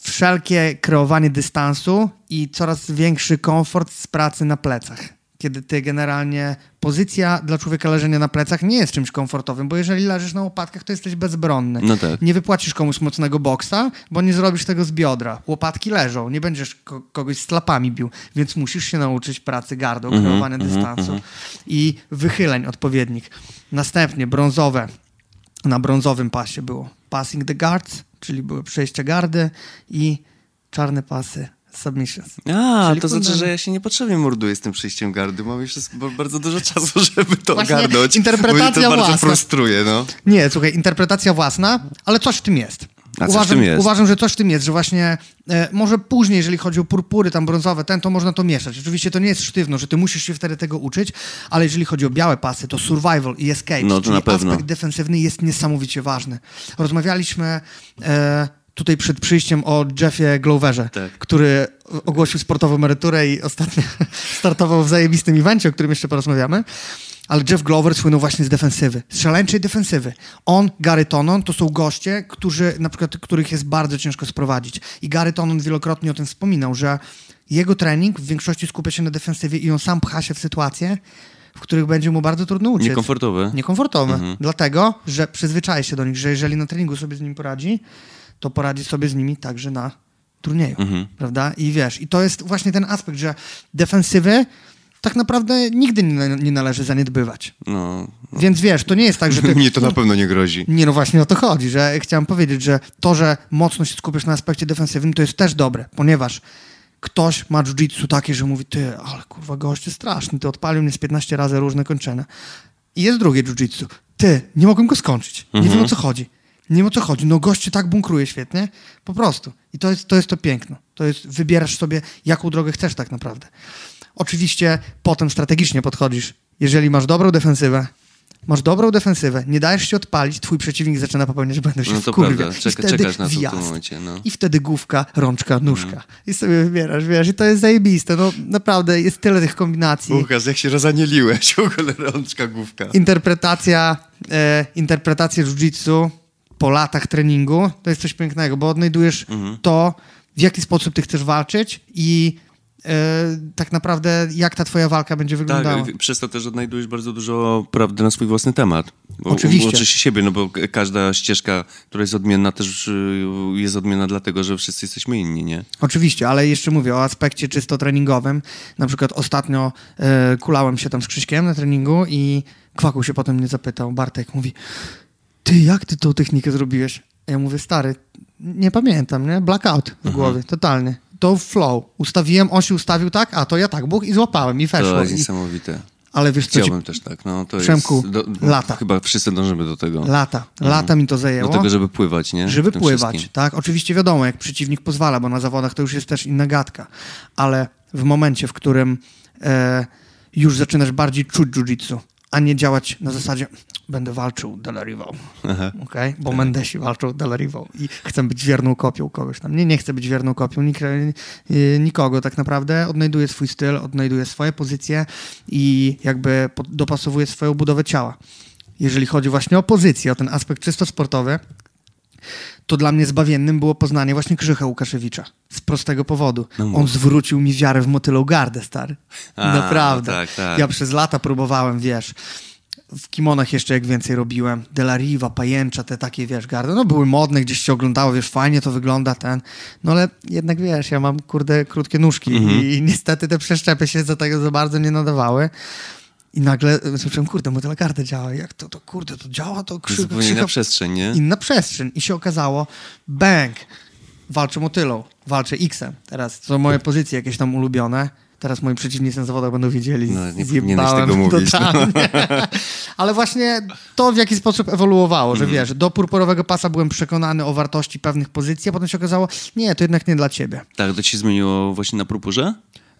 wszelkie kreowanie dystansu i coraz większy komfort z pracy na plecach. Kiedy ty generalnie pozycja dla człowieka leżenia na plecach nie jest czymś komfortowym, bo jeżeli leżysz na łopatkach, to jesteś bezbronny. No tak. Nie wypłacisz komuś mocnego boksa, bo nie zrobisz tego z biodra. Łopatki leżą, nie będziesz ko- kogoś z klapami bił, więc musisz się nauczyć pracy gardą, Mhm, kreowania dystansu i wychyleń odpowiednich. Następnie brązowe. Na brązowym pasie było passing the guards, czyli były przejścia gardy i czarne pasy submissions. A, Czyli to znaczy, że ja się niepotrzebnie morduję z tym przyjściem gardy. Mam jeszcze bardzo dużo [laughs] czasu, żeby to Właśnie ogarnąć. interpretacja bo mnie to bardzo własna. frustruje, no. Nie, słuchaj, interpretacja własna, ale coś w tym jest. A coś w uważam, tym jest. uważam, że coś w tym jest, że właśnie e, może później, jeżeli chodzi o purpury tam brązowe, ten, to można to mieszać. Oczywiście to nie jest sztywno, że ty musisz się wtedy tego uczyć, ale jeżeli chodzi o białe pasy, to survival i escape, No, to czyli na pewno. aspekt defensywny jest niesamowicie ważny. Rozmawialiśmy e, tutaj przed przyjściem o Jeffie Gloverze, Tak. który ogłosił sportową emeryturę i ostatnio [laughs] startował w zajebistym evencie, o którym jeszcze porozmawiamy. Ale Jeff Glover słynął właśnie z defensywy, z szaleńczej defensywy. On, Gary Tonon to są goście, którzy, na przykład, których jest bardzo ciężko sprowadzić. I Gary Tonon wielokrotnie o tym wspominał, że jego trening w większości skupia się na defensywie i on sam pcha się w sytuacje, w których będzie mu bardzo trudno uciec. Niekomfortowe. Niekomfortowe. Mhm. Dlatego, że przyzwyczaje się do nich, że jeżeli na treningu sobie z nim poradzi, to poradzi sobie z nimi także na turnieju. Mhm. Prawda? I wiesz, i to jest właśnie ten aspekt, że defensywy tak naprawdę nigdy nie, nie należy zaniedbywać. No, Więc wiesz, to nie jest tak, że ty... [laughs] mnie to na pewno nie grozi. Nie, no właśnie o to chodzi, że chciałem powiedzieć, że to, że mocno się skupisz na aspekcie defensywnym, to jest też dobre, ponieważ ktoś ma jiu-jitsu takie, że mówi, ty, ale kurwa, goście straszny, ty odpalił mnie z 15 razy różne kończenia. I jest drugie jiu-jitsu. Ty, nie mogłem go skończyć. Nie wiem o co chodzi. Nie wiem o co chodzi. No goście tak bunkruje świetnie. Po prostu. I to jest to, jest to piękno. To jest, wybierasz sobie, jaką drogę chcesz tak naprawdę. Oczywiście potem strategicznie podchodzisz. Jeżeli masz dobrą defensywę, masz dobrą defensywę, nie dajesz się odpalić, twój przeciwnik zaczyna popełniać błędy, się No to wkurwia. prawda. I Czeka, wtedy czekasz na to w wjazd. momencie, no. I wtedy główka, rączka, nóżka. I sobie wybierasz, wiesz, i to jest zajebiste. No naprawdę, jest tyle tych kombinacji. Łukasz, jak się rozanieliłeś, w ogóle rączka, główka. Interpretacja, e, interpretacja jiu-jitsu po latach treningu, to jest coś pięknego, bo odnajdujesz to, w jaki sposób ty chcesz walczyć i tak naprawdę jak ta twoja walka będzie wyglądała. Tak, przez to też odnajdujesz bardzo dużo prawdy na swój własny temat. Bo Oczywiście. Się siebie, no bo każda ścieżka, która jest odmienna, też y, jest odmienna dlatego, że wszyscy jesteśmy inni, nie? Oczywiście, ale jeszcze mówię o aspekcie czysto treningowym. Na przykład ostatnio e, kulałem się tam z Krzyśkiem na treningu i Kwaku się potem mnie zapytał, Bartek mówi, ty jak ty tą technikę zrobiłeś? Ja mówię, stary, nie pamiętam, nie? Blackout w głowie, totalnie. To flow. Ustawiłem, on się ustawił tak, a to ja tak, buch i złapałem i To weszło. jest I, niesamowite. ale wiesz co, ci, Chciałbym też tak. No, to Przemku, jest do, lata. Chyba wszyscy dążymy do tego. lata, lata mi to zajęło. Do tego, żeby pływać, nie? Żeby pływać, wszystkim. tak? Oczywiście wiadomo, jak przeciwnik pozwala, bo na zawodach to już jest też inna gadka, ale w momencie, w którym e, już zaczynasz bardziej czuć jiu-jitsu, a nie działać na zasadzie będę walczył Delarivo, okay? bo Mendesi walczą Delarivo i chcę być wierną kopią kogoś tam. Nie, nie chcę być wierną kopią nik e, nikogo tak naprawdę. Odnajduję swój styl, odnajduję swoje pozycje i jakby dopasowuję swoją budowę ciała. Jeżeli chodzi właśnie o pozycję, o ten aspekt czysto sportowy, to dla mnie zbawiennym było poznanie właśnie Krzycha Łukaszewicza. Z prostego powodu. No. On zwrócił mi wiarę w motylą gardę, stary. A, Naprawdę. no tak, tak. Ja przez lata próbowałem, wiesz, w kimonach jeszcze jak więcej robiłem. Delariva, pajęcza, te takie, wiesz, gardy. No były modne, gdzieś się oglądało, wiesz, fajnie to wygląda, ten. No ale jednak, wiesz, ja mam, kurde, krótkie nóżki Mhm. i, i niestety te przeszczepy się za tego za bardzo nie nadawały. I nagle słyszałem, kurde, garda działa. Jak to, to kurde, to działa, to krzyk, zupełnie inna przestrzeń, nie? inna przestrzeń. I się okazało, bang, walczę motylą, walczę X-em. Teraz to moje pozycje jakieś tam ulubione. Teraz moi przeciwnicy na zawodach będą wiedzieli. No, nie powinieneś tego [laughs] mówić, no. Ale właśnie to w jaki sposób ewoluowało, że wiesz, do purpurowego pasa byłem przekonany o wartości pewnych pozycji, a potem się okazało, nie, to jednak nie dla ciebie. Tak, to ci się zmieniło właśnie na purpurze?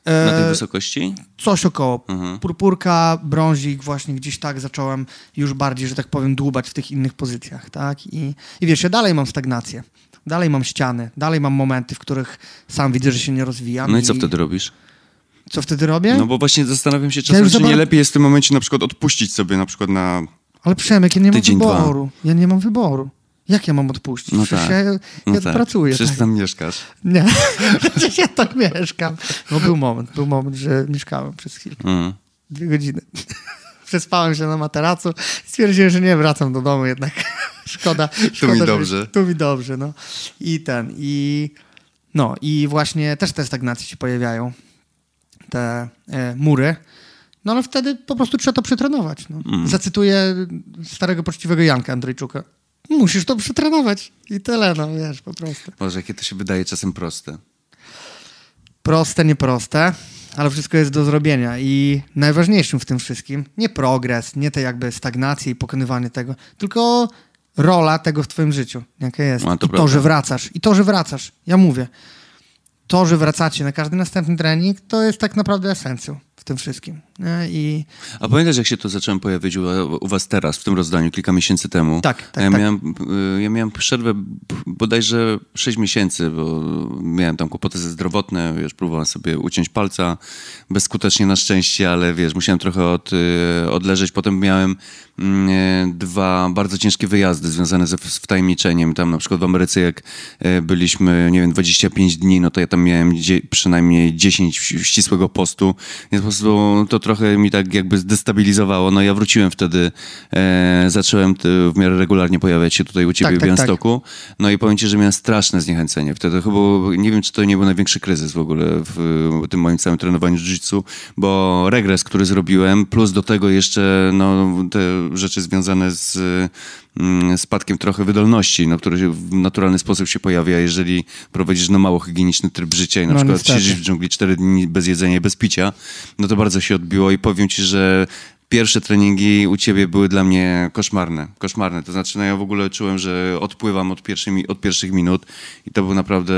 Na tej E, wysokości? Coś około. Mhm. Purpurka, brązik, właśnie gdzieś tak zacząłem już bardziej, że tak powiem, dłubać w tych innych pozycjach, tak? I, i wiesz, ja dalej mam stagnację. Dalej mam ściany, dalej mam momenty, w których sam widzę, że się nie rozwijam. No i co wtedy robisz? Co wtedy robię? No bo właśnie zastanawiam się czasem, już czy nie lepiej jest w tym momencie na przykład odpuścić sobie na przykład na... Ale Przemek, ja nie mam Tydzień, dwa. wyboru. Ja nie mam wyboru. Jak ja mam odpuścić? No Przecież tak. ja, No ja tak. pracuję. Przecież tak. tam mieszkasz. Nie, [laughs] przecież ja tam mieszkam. No był moment, był moment, że mieszkałem przez chwilę. Mm. Dwie godziny. [laughs] Przespałem się na materacu i stwierdziłem, że nie wracam do domu jednak. [laughs] szkoda. szkoda mi że- dobrze. Tu mi dobrze, no. I ten, i no, i właśnie też te stagnacje się pojawiają. Te e, mury. No ale wtedy po prostu trzeba to przetrenować. No. Mm. Zacytuję starego poczciwego Janka Andrzejczuka. Musisz to przetrenować. I tyle, no wiesz, po prostu. Boże, jakie to się wydaje czasem proste. Proste, nieproste, ale wszystko jest do zrobienia i najważniejszym w tym wszystkim nie progres, nie te jakby stagnacje i pokonywanie tego, tylko rola tego w twoim życiu, jaka jest. No, to I to, prawda. że wracasz. I to, że wracasz. Ja mówię, to, że wracacie na każdy następny trening, to jest tak naprawdę esencją w tym wszystkim. Nie? I A pamiętasz, jak się to zacząłem pojawić u, u was teraz, w tym rozdaniu, kilka miesięcy temu? Tak, tak, ja, tak. Miałem, y, ja miałem przerwę bodajże 6 miesięcy, bo miałem tam kłopoty ze zdrowotne, wiesz, próbowałem sobie uciąć palca, bezskutecznie na szczęście, ale wiesz, musiałem trochę od, y, odleżeć. Potem miałem mm, e, dwa bardzo ciężkie wyjazdy związane ze wtajemniczeniem. Tam na przykład w Ameryce, jak e, byliśmy, nie wiem, 25 dni, no to ja tam miałem przynajmniej 10 ścisłego postu, więc po prostu to trochę mi tak jakby zdestabilizowało. No ja wróciłem wtedy, e, zacząłem w miarę regularnie pojawiać się tutaj u ciebie Tak, w tak, tak. Białymstoku. No i powiem ci, że miałem straszne zniechęcenie. Wtedy chyba, nie wiem, czy to nie był największy kryzys w ogóle w tym moim całym trenowaniu jiu-jitsu, bo regres, który zrobiłem, plus do tego jeszcze no, te rzeczy związane z spadkiem trochę wydolności, no, który w naturalny sposób się pojawia, jeżeli prowadzisz no, mało higieniczny tryb życia i na No, przykład niestety. siedzisz w dżungli 4 dni bez jedzenia i bez picia, no to bardzo się odbiło i powiem ci, że pierwsze treningi u ciebie były dla mnie koszmarne. Koszmarne. To znaczy, no ja w ogóle czułem, że odpływam od, od pierwszych minut i to był naprawdę,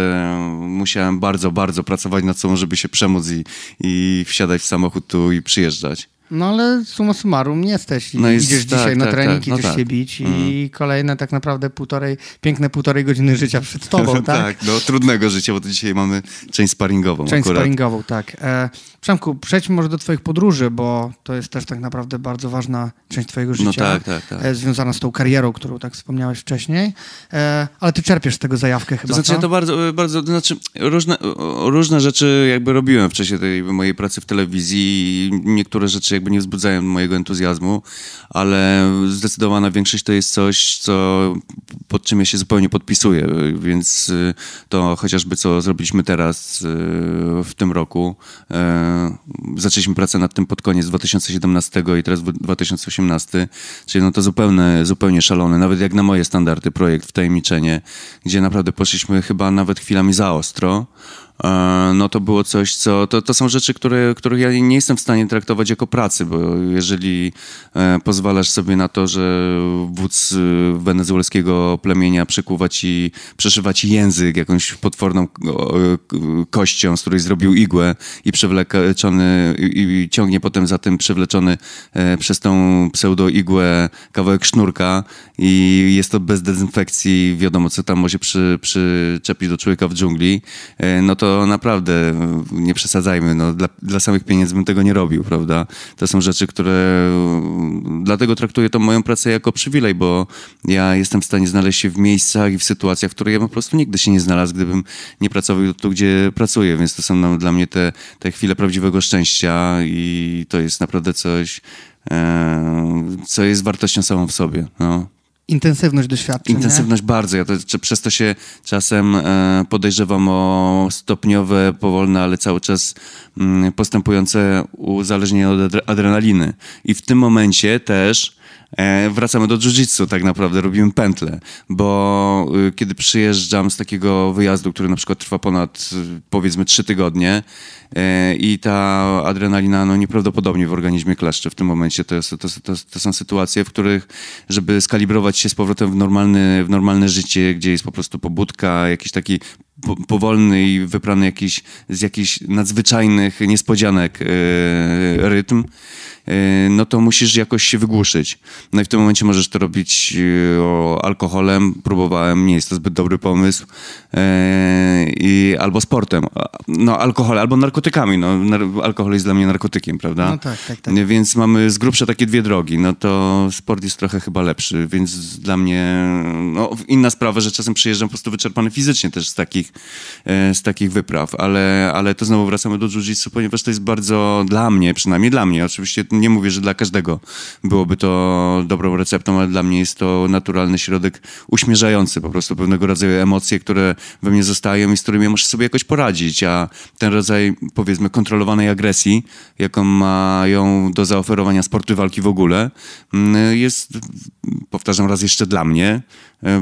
musiałem bardzo, bardzo pracować nad sobą, żeby się przemóc i, i wsiadać w samochód tu i przyjeżdżać. No ale summa summarum nie jesteś. No jest- idziesz tak, dzisiaj na tak, trening, tak, no idziesz tak. się bić i kolejne tak naprawdę półtorej, piękne półtorej godziny życia przed tobą, [laughs] tak? no trudnego życia, bo to dzisiaj mamy część sparingową Część akurat. sparingową, tak. E, Przemku, przejdźmy może do twoich podróży, bo to jest też tak naprawdę bardzo ważna część twojego życia. No tak, tak, tak. E, związana z tą karierą, którą tak wspomniałeś wcześniej. E, ale ty czerpiesz z tego zajawkę chyba, To znaczy, co? ja to bardzo, bardzo, to znaczy różne, różne rzeczy jakby robiłem w czasie tej mojej pracy w telewizji i niektóre rzeczy jakby nie wzbudzają mojego entuzjazmu, ale zdecydowana większość to jest coś, co, pod czym ja się zupełnie podpisuję, więc y, to chociażby co zrobiliśmy teraz y, w tym roku. E, Zaczęliśmy pracę nad tym pod koniec 2017 i teraz w 2018, czyli no to zupełnie, zupełnie szalone, nawet jak na moje standardy projekt Wtajemniczenie, gdzie naprawdę poszliśmy chyba nawet chwilami za ostro. E, No to było coś, co. To, to są rzeczy, które, których ja nie jestem w stanie traktować jako pracy, bo jeżeli e, pozwalasz sobie na to, że wódz e, wenezuelskiego plemienia przekuwa ci, przeszywa ci język jakąś potworną kością, z której zrobił igłę i przewleczony i, ciągnie potem za tym przewleczony przez tą pseudo-igłę kawałek sznurka i jest to bez dezynfekcji, wiadomo co tam może przy, przyczepić do człowieka w dżungli, no to naprawdę e, nie przesadzajmy, no, dla, dla samych pieniędzy bym tego nie robił, prawda? To są rzeczy, które e, dlatego traktuję tą moją pracę jako przywilej, bo ja jestem w stanie znaleźć się w miejscach i w sytuacjach, w których ja po prostu nigdy się nie znalazł, gdybym nie pracował tu, gdzie pracuję, więc to są no, dla mnie te, te chwile prawdziwego szczęścia i to jest naprawdę coś, e, co jest wartością samą w sobie, no. Intensywność doświadczeń. nie? Intensywność bardzo. Ja to, przez to się czasem e, podejrzewam o stopniowe, powolne, ale cały czas mm, postępujące uzależnienie od adre- adrenaliny. I w tym momencie też wracamy do jiu-jitsu tak naprawdę, robimy pętlę, bo y, kiedy przyjeżdżam z takiego wyjazdu, który na przykład trwa ponad y, powiedzmy trzy tygodnie e, i ta adrenalina no, nieprawdopodobnie w organizmie kleszczy w tym momencie, to, jest, to, to, to są sytuacje, w których żeby skalibrować się z powrotem w, normalny, w normalne życie, gdzie jest po prostu pobudka, jakiś taki po, powolny i wyprany jakiś, z jakichś nadzwyczajnych niespodzianek e, rytm, e, no to musisz jakoś się wygłuszyć. No i w tym momencie możesz to robić o, alkoholem, próbowałem, nie jest to zbyt dobry pomysł, i, albo sportem. No alkohol, albo narkotykami, no alkohol jest dla mnie narkotykiem, prawda? No tak, tak, tak. Więc mamy z grubsza takie dwie drogi. No to sport jest trochę chyba lepszy, więc dla mnie no, inna sprawa, że czasem przyjeżdżam po prostu wyczerpany fizycznie też z takich, e, z takich wypraw, ale, ale to znowu wracamy do jiu-jitsu, ponieważ to jest bardzo dla mnie, przynajmniej dla mnie, oczywiście nie mówię, że dla każdego byłoby to dobrą receptą, ale dla mnie jest to naturalny środek uśmierzający po prostu pewnego rodzaju emocje, które we mnie zostają i z którymi muszę sobie jakoś poradzić, a ten rodzaj powiedzmy kontrolowanej agresji, jaką mają do zaoferowania sporty walki w ogóle, mm, jest, powtarzam raz jeszcze dla mnie,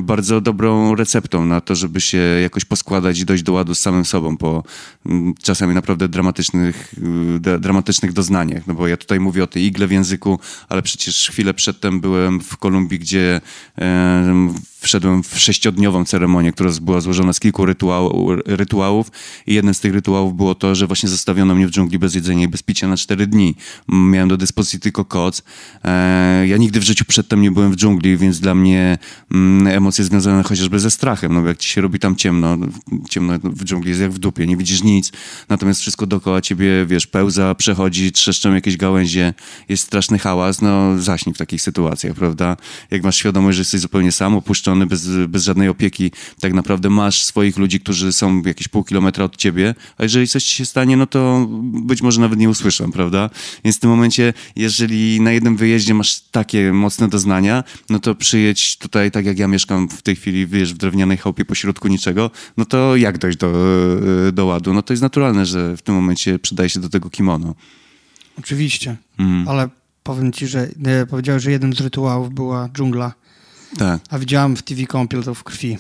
bardzo dobrą receptą na to, żeby się jakoś poskładać i dojść do ładu z samym sobą po mm, czasami naprawdę dramatycznych, da- dramatycznych doznaniach. No bo ja tutaj mówię o tej igle w języku, ale przecież chwilę przedtem byłem w Kolumbii, gdzie e, wszedłem w sześciodniową ceremonię, która była złożona z kilku rytuał, rytuałów i jednym z tych rytuałów było to, że właśnie zostawiono mnie w dżungli bez jedzenia i bez picia na cztery dni. Miałem do dyspozycji tylko koc. E, ja nigdy w życiu przedtem nie byłem w dżungli, więc dla mnie mm, emocje związane chociażby ze strachem, no bo jak ci się robi tam ciemno, ciemno w dżungli jest jak w dupie, nie widzisz nic, natomiast wszystko dookoła ciebie, wiesz, pełza, przechodzi, trzeszczą jakieś gałęzie, jest straszny hałas, no zaśnij w takich sytuacjach, prawda? Jak masz świadomość, że jesteś zupełnie sam, opuszczony, bez, bez żadnej opieki, tak naprawdę masz swoich ludzi, którzy są jakieś pół kilometra od ciebie, a jeżeli coś ci się stanie, no to być może nawet nie usłyszą, prawda? Więc w tym momencie, jeżeli na jednym wyjeździe masz takie mocne doznania, no to przyjedź tutaj, tak jak ja mieszkam w tej chwili, wiesz, w drewnianej chałupie pośrodku niczego, no to jak dojść do, do ładu? No to jest naturalne, że w tym momencie przydaje się do tego kimono. Oczywiście, Mhm. ale powiem ci, że e, powiedziałeś, że jednym z rytuałów była dżungla, Tak. a widziałem w TV kąpiel to w krwi.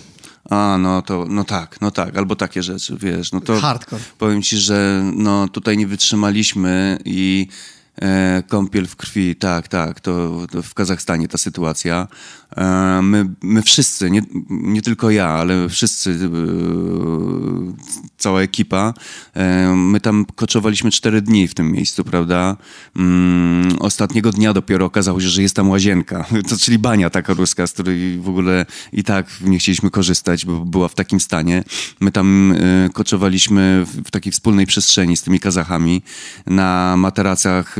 A, no to, no tak, no tak, albo takie rzeczy, wiesz, no to... Hardcore. Powiem ci, że no, tutaj nie wytrzymaliśmy i E, kąpiel w krwi, tak, tak, to, to w Kazachstanie ta sytuacja. E, my, my wszyscy, nie, nie tylko ja, ale wszyscy, e, cała ekipa, e, my tam koczowaliśmy cztery dni w tym miejscu, prawda? Mm, ostatniego dnia dopiero okazało się, że jest tam łazienka, [laughs] to czyli bania taka ruska, z której w ogóle i tak nie chcieliśmy korzystać, bo była w takim stanie. My tam koczowaliśmy w, takiej wspólnej przestrzeni z tymi Kazachami na materacach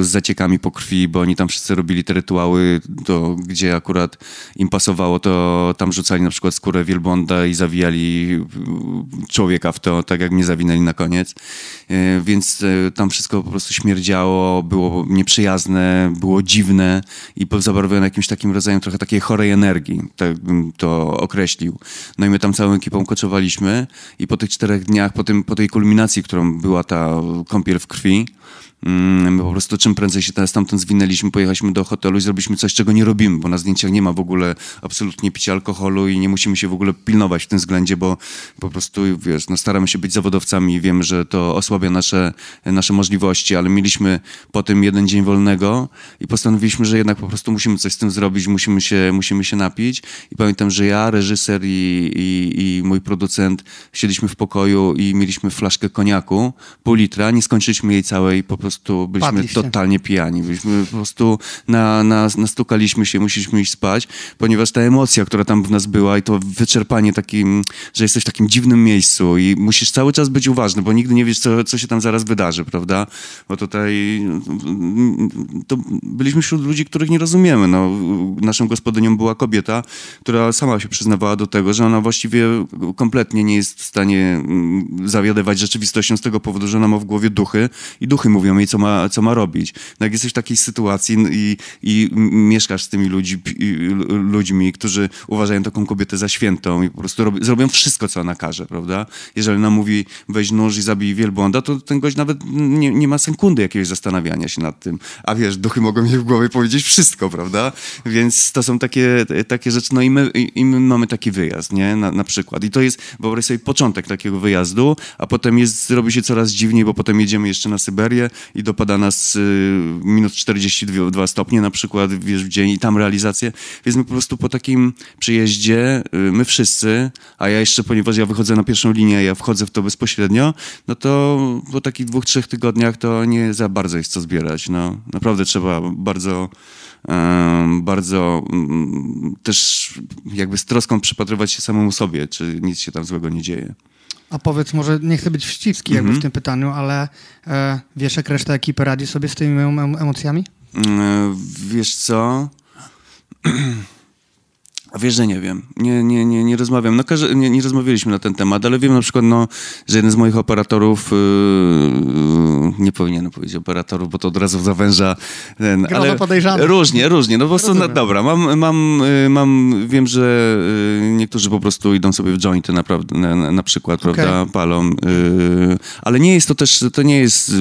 z zaciekami po krwi, bo oni tam wszyscy robili te rytuały, gdzie akurat im pasowało, to tam rzucali na przykład skórę wielbłąda i zawijali człowieka w to, tak jak mnie zawinęli na koniec. E, Więc e, tam wszystko po prostu śmierdziało, było nieprzyjazne, było dziwne i zabarwione jakimś takim rodzajem trochę takiej chorej energii, tak bym to określił. No i my tam całą ekipą koczowaliśmy i po tych czterech dniach, po, tym, po tej kulminacji, którą była ta kąpiel w krwi, Mm, My po prostu czym prędzej się stamtąd zwinęliśmy, pojechaliśmy do hotelu i zrobiliśmy coś, czego nie robimy, bo na zdjęciach nie ma w ogóle absolutnie picia alkoholu i nie musimy się w ogóle pilnować w tym względzie, bo po prostu, wiesz, no staramy się być zawodowcami i wiemy, że to osłabia nasze, nasze możliwości, ale mieliśmy po tym jeden dzień wolnego i postanowiliśmy, że jednak po prostu musimy coś z tym zrobić, musimy się, musimy się napić. I pamiętam, że ja, reżyser i, i, i mój producent siedliśmy w pokoju i mieliśmy flaszkę koniaku, pół litra, nie skończyliśmy jej całej, po prostu byliśmy Padliście. totalnie pijani. Byliśmy po prostu na, na, nastukaliśmy się, musieliśmy iść spać, ponieważ ta emocja, która tam w nas była i to wyczerpanie takim, że jesteś w takim dziwnym miejscu i musisz cały czas być uważny, bo nigdy nie wiesz, co, co się tam zaraz wydarzy, prawda? Bo tutaj to byliśmy wśród ludzi, których nie rozumiemy. No, naszą gospodynią była kobieta, która sama się przyznawała do tego, że ona właściwie kompletnie nie jest w stanie mm, zawiadywać rzeczywistością z tego powodu, że ona ma w głowie duchy i duchy mówią co ma, co ma robić. No jak jesteś w takiej sytuacji i, i mieszkasz z tymi ludzi, ludźmi, którzy uważają taką kobietę za świętą i po prostu rob, zrobią wszystko, co ona każe, prawda? Jeżeli ona mówi, weź nóż i zabij wielbłąda, to ten gość nawet nie, nie ma sekundy jakiegoś zastanawiania się nad tym. A wiesz, duchy mogą jej w głowie powiedzieć wszystko, prawda? Więc to są takie, takie rzeczy. No i my, i my mamy taki wyjazd, nie? Na, na przykład. I to jest, wyobraź sobie, początek takiego wyjazdu, a potem jest, robi się coraz dziwniej, bo potem jedziemy jeszcze na Syberię i dopada nas y, minus 42 stopnie na przykład, wiesz, w dzień i tam realizację. Więc my po prostu po takim przyjeździe, y, my wszyscy, a ja jeszcze, ponieważ ja wychodzę na pierwszą linię, ja wchodzę w to bezpośrednio, no to po takich dwóch, trzech tygodniach to nie za bardzo jest co zbierać. No, naprawdę trzeba bardzo, em, bardzo mm, też jakby z troską przypatrywać się samemu sobie, czy nic się tam złego nie dzieje. A powiedz, może nie chcę być wścibski jakby w tym pytaniu, ale e, wiesz, jak reszta ekipy radzi sobie z tymi em- em- emocjami? Mm, Wiesz co? [clears throat] A wiesz, że nie wiem. Nie, nie, nie, nie rozmawiam. No, każe, nie, nie rozmawialiśmy na ten temat, ale wiem na przykład, no, że jeden z moich operatorów, yy, nie powinienem powiedzieć operatorów, bo to od razu zawęża ten, Grono ale podejrzanych. różnie, różnie. No po prostu, no, dobra, mam, mam, y, mam, wiem, że y, niektórzy po prostu idą sobie w jointy naprawdę, na, na, na przykład, Okej. prawda, palą, y, ale nie jest to też, to nie jest,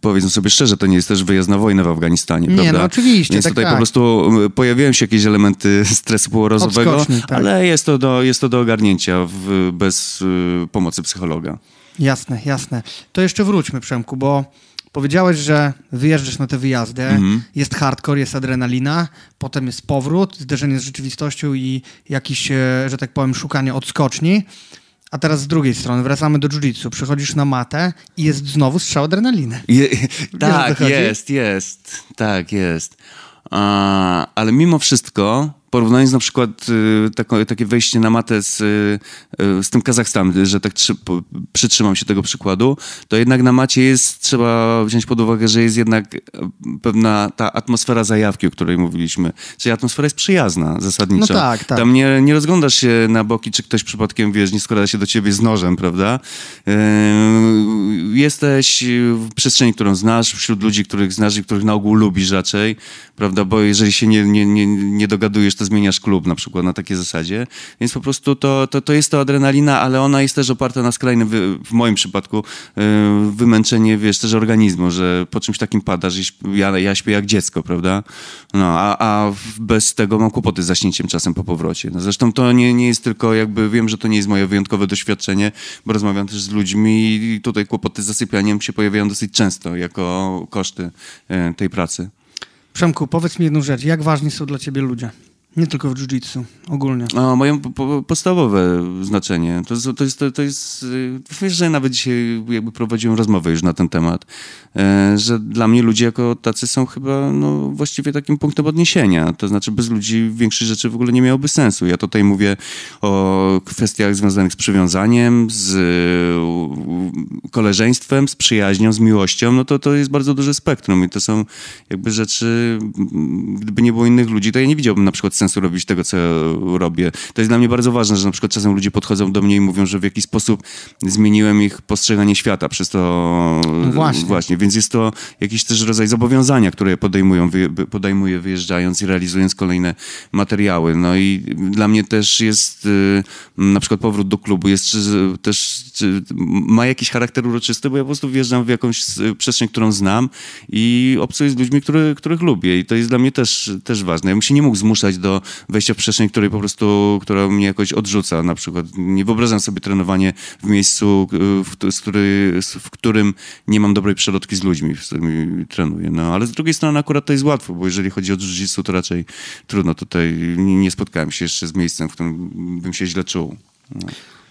powiedzmy sobie szczerze, to nie jest też wyjazd na wojnę w Afganistanie, Nie, prawda? no oczywiście, Więc tak, tutaj tak. po prostu y, pojawiają się jakieś elementy stresu Odskoczni, tak. ale jest to, do, jest to do ogarnięcia w, bez y, pomocy psychologa. Jasne, jasne. To jeszcze wróćmy, Przemku, bo powiedziałeś, że wyjeżdżasz na te wyjazdy, Mhm. jest hardcore, jest adrenalina, potem jest powrót, zderzenie z rzeczywistością i jakiś, e, że tak powiem, szukanie odskoczni. A teraz z drugiej strony wracamy do jiu-jitsu. Przychodzisz na matę i jest znowu strzał adrenaliny. Je, [laughs] tak, jest, jest. Tak, jest. A, ale mimo wszystko, porównując na przykład y, takie wejście na matę z, y, y, z tym Kazachstanem, że tak trzy, po, przytrzymam się tego przykładu, to jednak na macie jest, trzeba wziąć pod uwagę, że jest jednak e, pewna ta atmosfera zajawki, o której mówiliśmy. Czyli atmosfera jest przyjazna zasadniczo. No tak, tak. Tam nie, nie rozglądasz się na boki, czy ktoś przypadkiem, wiesz, nie skrada się do ciebie z nożem, prawda? Yy, Jesteś w przestrzeni, którą znasz, wśród ludzi, których znasz i których na ogół lubisz raczej, prawda? Bo jeżeli się nie, nie, nie, nie dogadujesz, to często zmieniasz klub na przykład na takiej zasadzie, więc po prostu to, to, to jest to adrenalina, ale ona jest też oparta na skrajnym, w moim przypadku, yy, wymęczenie, wiesz, też organizmu, że po czymś takim padasz i ja, ja śpię jak dziecko, prawda? No, a, a bez tego mam kłopoty z zaśnięciem czasem po powrocie. No, zresztą to nie, nie jest tylko jakby, wiem, że to nie jest moje wyjątkowe doświadczenie, bo rozmawiam też z ludźmi i tutaj kłopoty z zasypianiem się pojawiają dosyć często jako koszty e, tej pracy. Przemku, powiedz mi jedną rzecz. Jak ważni są dla ciebie ludzie? Nie tylko w jiu-jitsu, ogólnie. A mają po, po, podstawowe znaczenie. To, to jest, to, to jest, y, wiesz, że nawet dzisiaj jakby prowadziłem rozmowę już na ten temat, e, że dla mnie ludzie jako tacy są chyba no, właściwie takim punktem odniesienia. To znaczy bez ludzi większość rzeczy w ogóle nie miałoby sensu. Ja tutaj mówię o kwestiach związanych z przywiązaniem, z y, koleżeństwem, z przyjaźnią, z miłością. No to to jest bardzo duże spektrum i to są jakby rzeczy, gdyby nie było innych ludzi, to ja nie widziałbym na przykład sensu robić tego, co robię. To jest dla mnie bardzo ważne, że na przykład czasem ludzie podchodzą do mnie i mówią, że w jakiś sposób zmieniłem ich postrzeganie świata przez to No właśnie. właśnie. Więc jest to jakiś też rodzaj zobowiązania, które podejmują, podejmuję wyjeżdżając i realizując kolejne materiały. No i dla mnie też jest y, na przykład powrót do klubu jest czy, też czy, ma jakiś charakter uroczysty, bo ja po prostu wjeżdżam w jakąś y, przestrzeń, którą znam i obcuję z ludźmi, który, których lubię i to jest dla mnie też, też ważne. Ja bym się nie mógł zmuszać do wejścia w przestrzeń, której po prostu, która mnie jakoś odrzuca. Na przykład nie wyobrażam sobie trenowanie w miejscu, y, w, z który, w którym nie mam dobrej przelotki z ludźmi, z którymi trenuję. No, ale z drugiej strony akurat to jest łatwo, bo jeżeli chodzi o jiu-jitsu, to raczej trudno tutaj. Nie, spotkałem się jeszcze z miejscem, w którym bym się źle czuł.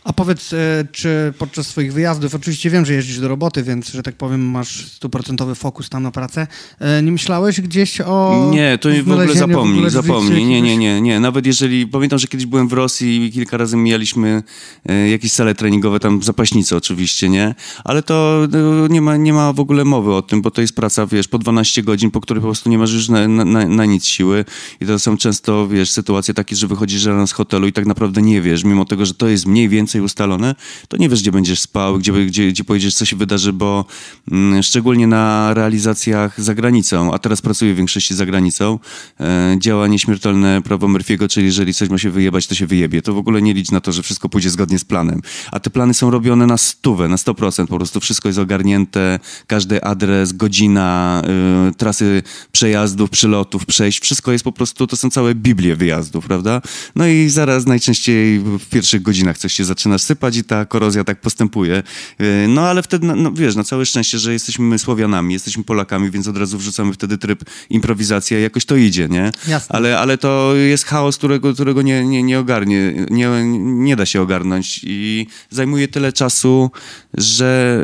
A powiedz, e, czy podczas swoich wyjazdów, oczywiście wiem, że jeździsz do roboty, więc, że tak powiem, masz stuprocentowy fokus tam na pracę, e, nie myślałeś gdzieś o Nie, to w ogóle zapomnij, w ogóle zapomnij. Nie, nie, nie, nie. Nawet jeżeli, pamiętam, że kiedyś byłem w Rosji i kilka razy mijaliśmy e, jakieś sale treningowe, tam zapaśnice oczywiście, nie? Ale to nie ma, nie ma w ogóle mowy o tym, bo to jest praca, wiesz, po 12 godzin, po której po prostu nie masz już na, na, na, na nic siły i to są często, wiesz, sytuacje takie, że wychodzisz rano z hotelu i tak naprawdę nie wiesz, mimo tego, że to jest mniej więcej ustalone, to nie wiesz, gdzie będziesz spał, gdzie, gdzie, gdzie pojedziesz, co się wydarzy, bo mm, szczególnie na realizacjach za granicą, a teraz pracuję w większości za granicą, e, działa nieśmiertelne prawo Murphy'ego, czyli jeżeli coś ma się wyjebać, to się wyjebie. To w ogóle nie licz na to, że wszystko pójdzie zgodnie z planem. A te plany są robione na stówę, na 100%. Po prostu wszystko jest ogarnięte, każdy adres, godzina, y, trasy przejazdów, przylotów, przejść, wszystko jest po prostu, to są całe biblie wyjazdów, prawda? No i zaraz najczęściej w pierwszych godzinach coś się zaczyna sypać i ta korozja tak postępuje. Y, No ale wtedy, no, no wiesz, na całe szczęście, że jesteśmy my Słowianami, jesteśmy Polakami, więc od razu wrzucamy wtedy tryb improwizacja i jakoś to idzie, nie? Jasne. Ale, ale to jest chaos, którego, którego nie, nie, nie ogarnie, nie, nie da się ogarnąć i zajmuje tyle czasu, że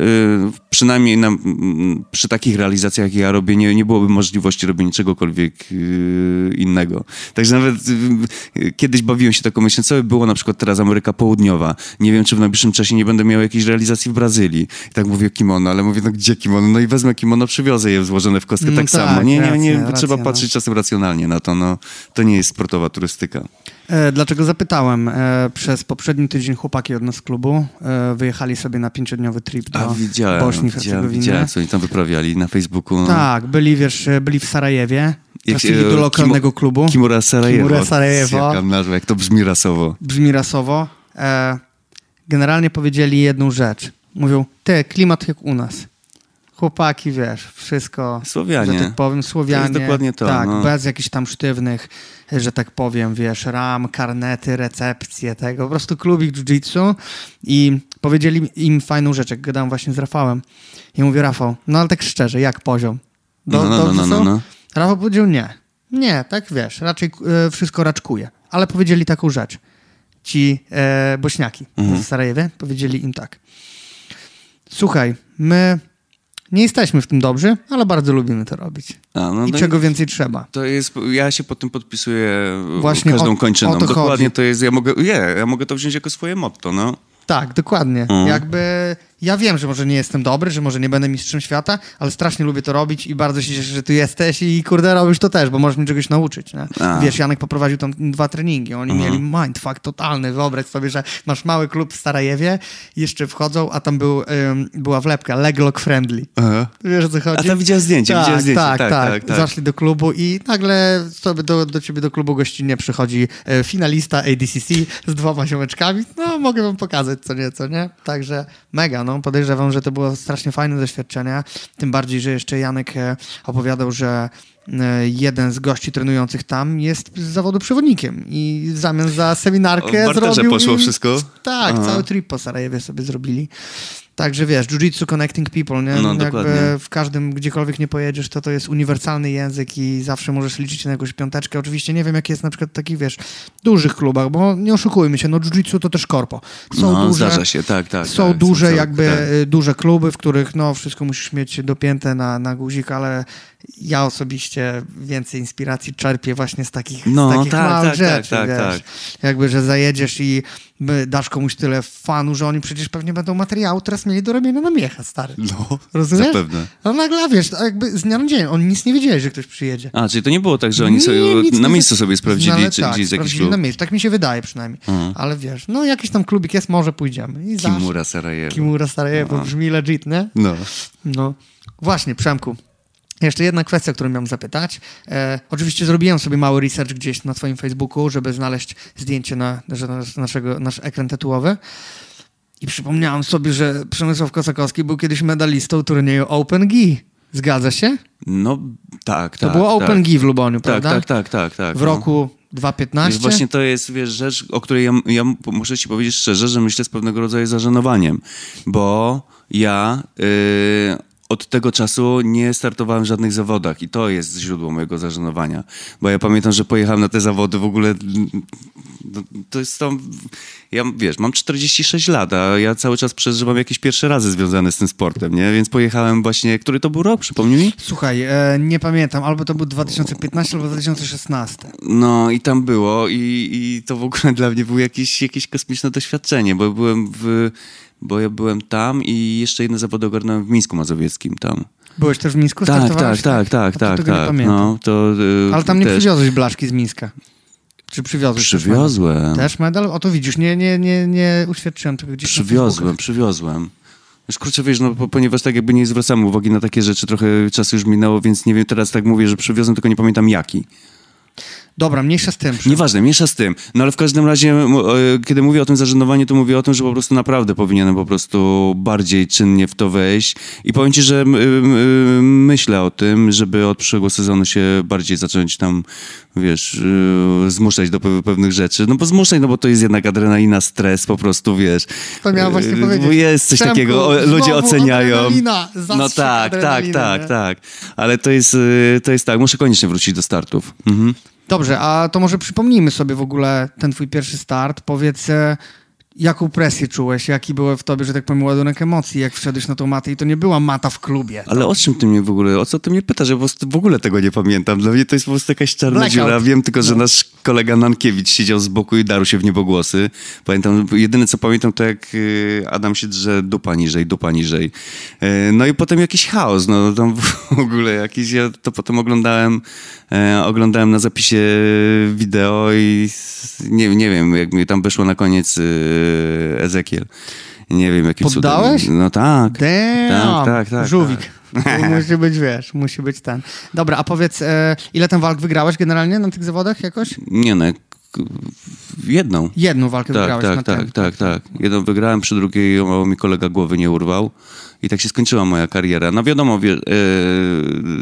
y, przynajmniej na, przy takich realizacjach, jak ja robię, nie, nie byłoby możliwości robienia czegokolwiek y, innego. Także nawet y, kiedyś bawiłem się taką myślą, co by było na przykład teraz Ameryka Południowa. Nie wiem, czy w najbliższym czasie nie będę miał jakiejś realizacji w Brazylii. I tak mówię kimono, ale mówię, no gdzie kimono? No i wezmę kimono, przywiozę je złożone w kostkę Mm, tak, tak, samo. Nie, nie, nie, racja, trzeba racja, no. patrzeć czasem racjonalnie na to. No, to nie jest sportowa turystyka. E, Dlaczego zapytałem? E, Przez poprzedni tydzień chłopaki od nas z klubu e, wyjechali sobie na pięciodniowy trip do A widziałem, Bośni Hercegowiny. widziałem, co oni tam wyprawiali na Facebooku. No. Tak, byli, wiesz, byli w Sarajewie, Jak do lokalnego klubu. Kimura Sarajewo. Kimura Sarajewo. Jaka nazwa, jak to brzmi rasowo. Brzmi rasowo. E, Generalnie powiedzieli jedną rzecz. Mówią, ty, klimat jak u nas. Chłopaki, wiesz, wszystko, Słowianie. że tak powiem, Słowianie. To jest dokładnie to, Tak, no. bez jakichś tam sztywnych, że tak powiem, wiesz, ram, karnety, recepcje tego, po prostu klubik jiu-jitsu i powiedzieli im fajną rzecz, jak gadałem właśnie z Rafałem. I mówię, Rafał, no ale tak szczerze, jak poziom? Do, No, no, no, no, no, no. Rafał powiedział nie. Nie, tak wiesz, raczej e, wszystko raczkuje. Ale powiedzieli taką rzecz. Ci e, bośniaki Mhm. z Sarajewie powiedzieli im tak. Słuchaj, my nie jesteśmy w tym dobrzy, ale bardzo lubimy to robić. A, no, I czego więcej trzeba. To jest, ja się pod tym podpisuję Właśnie każdą o- kończyną. o to Dokładnie chodzi. to jest, ja mogę, nie, ja mogę to wziąć jako swoje motto, no. Tak, dokładnie. Mhm. Jakby ja wiem, że może nie jestem dobry, że może nie będę mistrzem świata, ale strasznie lubię to robić i bardzo się cieszę, że tu jesteś i kurde robisz to też, bo możesz mnie czegoś nauczyć. Nie? Wiesz, Janek poprowadził tam dwa treningi, oni Mhm. mieli mindfuck totalny. Wyobraź sobie, że masz mały klub w Starajewie, jeszcze wchodzą, a tam był, ym, była wlepka leglock friendly. Aha. Wiesz o co chodzi? A tam widziałem zdjęcie, tak, widziałem zdjęcie. Tak, Tak, tak, tak, tak. Zaszli do klubu i nagle sobie do, do ciebie do klubu gościnnie przychodzi e, finalista ADCC z dwoma ziomeczkami. No, mogę wam pokazać co nieco, nie? Także mega, no. Podejrzewam, że to było strasznie fajne doświadczenie. Tym bardziej, że jeszcze Janek e, opowiadał, że e, jeden z gości trenujących tam jest z zawodu przewodnikiem i w zamian za seminarkę O, zrobił poszło im- wszystko? Tak, Aha. cały trip po Sarajewie sobie zrobili. Także wiesz, jiu-jitsu connecting people, nie? No, Jakby dokładnie. w każdym, gdziekolwiek nie pojedziesz, to to jest uniwersalny język i zawsze możesz liczyć na jakąś piąteczkę. Oczywiście nie wiem, jak jest na przykład w takich, wiesz, dużych klubach, bo nie oszukujmy się, no jiu-jitsu to też korpo. Są no, duże, zdarza się, tak, tak. są tak, duże jakby tak. y, duże kluby, w których no wszystko musisz mieć dopięte na, na guzik, ale ja osobiście więcej inspiracji czerpię właśnie z takich, No, z takich tak, małych tak, rzeczy, tak, tak, wiesz. Jakby, że zajedziesz i by dasz komuś tyle fanu, że oni przecież pewnie będą materiału teraz mieli do robienia na miecha, stary. No, Rozumiesz? zapewne. No nagle, wiesz, jakby z dnia na dzień, oni nic nie wiedzieli, że ktoś przyjedzie. A, czyli to nie było tak, że oni Nie, sobie na miejscu sobie sprawdzili, ale czy tak, gdzie jest jakiś klub. na miejscu, tak mi się wydaje przynajmniej. Mhm. Ale wiesz, no jakiś tam klubik jest, może pójdziemy. I Kimura Sarajewo. Kimura Sarajewo, No. brzmi legit, nie? No. No. Właśnie, Przemku. Jeszcze jedna kwestia, którą miałem zapytać. E, oczywiście zrobiłem sobie mały research gdzieś na twoim Facebooku, żeby znaleźć zdjęcie na, nas- naszego, nasz ekran tytułowy. I przypomniałem sobie, że Przemysław Kosakowski był kiedyś medalistą turnieju Open Gi. Zgadza się? No, tak, To tak. było Open tak. Gi w Luboniu, Tak, prawda? tak, tak, tak, tak. W no. roku 2015. Wiesz, właśnie to jest, wiesz, rzecz, o której ja, ja muszę ci powiedzieć szczerze, że myślę z pewnego rodzaju zażenowaniem, bo ja y, od tego czasu nie startowałem w żadnych zawodach i to jest źródło mojego zażenowania, bo ja pamiętam, że pojechałem na te zawody w ogóle, no, to jest tam, ja wiesz, mam 46 lat, a ja cały czas przeżywam jakieś pierwsze razy związane z tym sportem, nie, więc pojechałem właśnie, który to był rok, przypomnij mi? Słuchaj, e, nie pamiętam, albo to był 2015, albo 2016. No i tam było i, i to w ogóle [laughs] dla mnie było jakieś, jakieś kosmiczne doświadczenie, bo byłem w, bo ja byłem tam i jeszcze jedne zawody ogarnąłem w Mińsku Mazowieckim tam. Byłeś też w Mińsku? Tak, tak, tak, tak, tak, tego nie tak. pamiętam. No, to, y, Ale tam nie też przywiozłeś blaszki z Mińska. Czy przywiozłeś? też Przywiozłem. medal? Też medal? O to widzisz, nie, nie, nie, nie uświadczyłem tego gdzieś Przywiozłem, przywiozłem. Już kurczę, wiesz, no, po- ponieważ tak jakby nie zwracamy uwagi na takie rzeczy, trochę czasu już minęło, więc nie wiem, teraz tak mówię, że przywiozłem, tylko nie pamiętam jaki. Dobra, mniejsza z tym. Prze- Nieważne, miesza z tym. No ale w każdym razie, e, kiedy mówię o tym zażenowaniu, to mówię o tym, że po prostu naprawdę powinienem po prostu bardziej czynnie w to wejść. I powiem ci, że m- m- myślę o tym, żeby od przyszłego sezonu się bardziej zacząć tam, wiesz, e, zmuszać do pe- pewnych rzeczy. No bo zmuszać, no bo to jest jednak adrenalina, stres po prostu, wiesz. To miałem właśnie E, powiedzieć. Bo jest coś takiego, ludzie oceniają. adrenalina, No tak, tak, tak, nie? tak. Ale to jest, e, to jest tak, muszę koniecznie wrócić do startów. Mhm. Dobrze, a to może przypomnijmy sobie w ogóle ten twój pierwszy start. Powiedz, e, jaką presję czułeś, jaki był w tobie, że tak powiem, ładunek emocji, jak wszedłeś na tą matę i to nie była mata w klubie. Ale o czym ty mnie w ogóle, o co ty mnie pytasz? Ja po prostu w ogóle tego nie pamiętam. Dla mnie to jest po prostu jakaś czarna Blackout. dziura. Wiem tylko, że No. nasz kolega Nankiewicz siedział z boku i darł się w niebogłosy. Pamiętam, jedyne co pamiętam to jak y, Adam się drze dupa niżej, dupa niżej. E, No i potem jakiś chaos, no tam [laughs] w ogóle jakiś, ja to potem oglądałem, e, oglądałem na zapisie wideo i nie, nie wiem, jak mi tam wyszło na koniec y, Ezekiel. Nie wiem, jakim Poddałeś? cudem. No tak. Damn, Tak, tak, tak, Żółwik. To [laughs] musi być, wiesz, musi być ten. Dobra, a powiedz, e, ile ten walk wygrałeś generalnie na tych zawodach jakoś? Nie no, jedną. Jedną walkę Tak, wygrałeś na tak, tak, tym. tak, tak. Jedną wygrałem, przy drugiej mało mi kolega głowy nie urwał. I tak się skończyła moja kariera. No wiadomo, wie, e,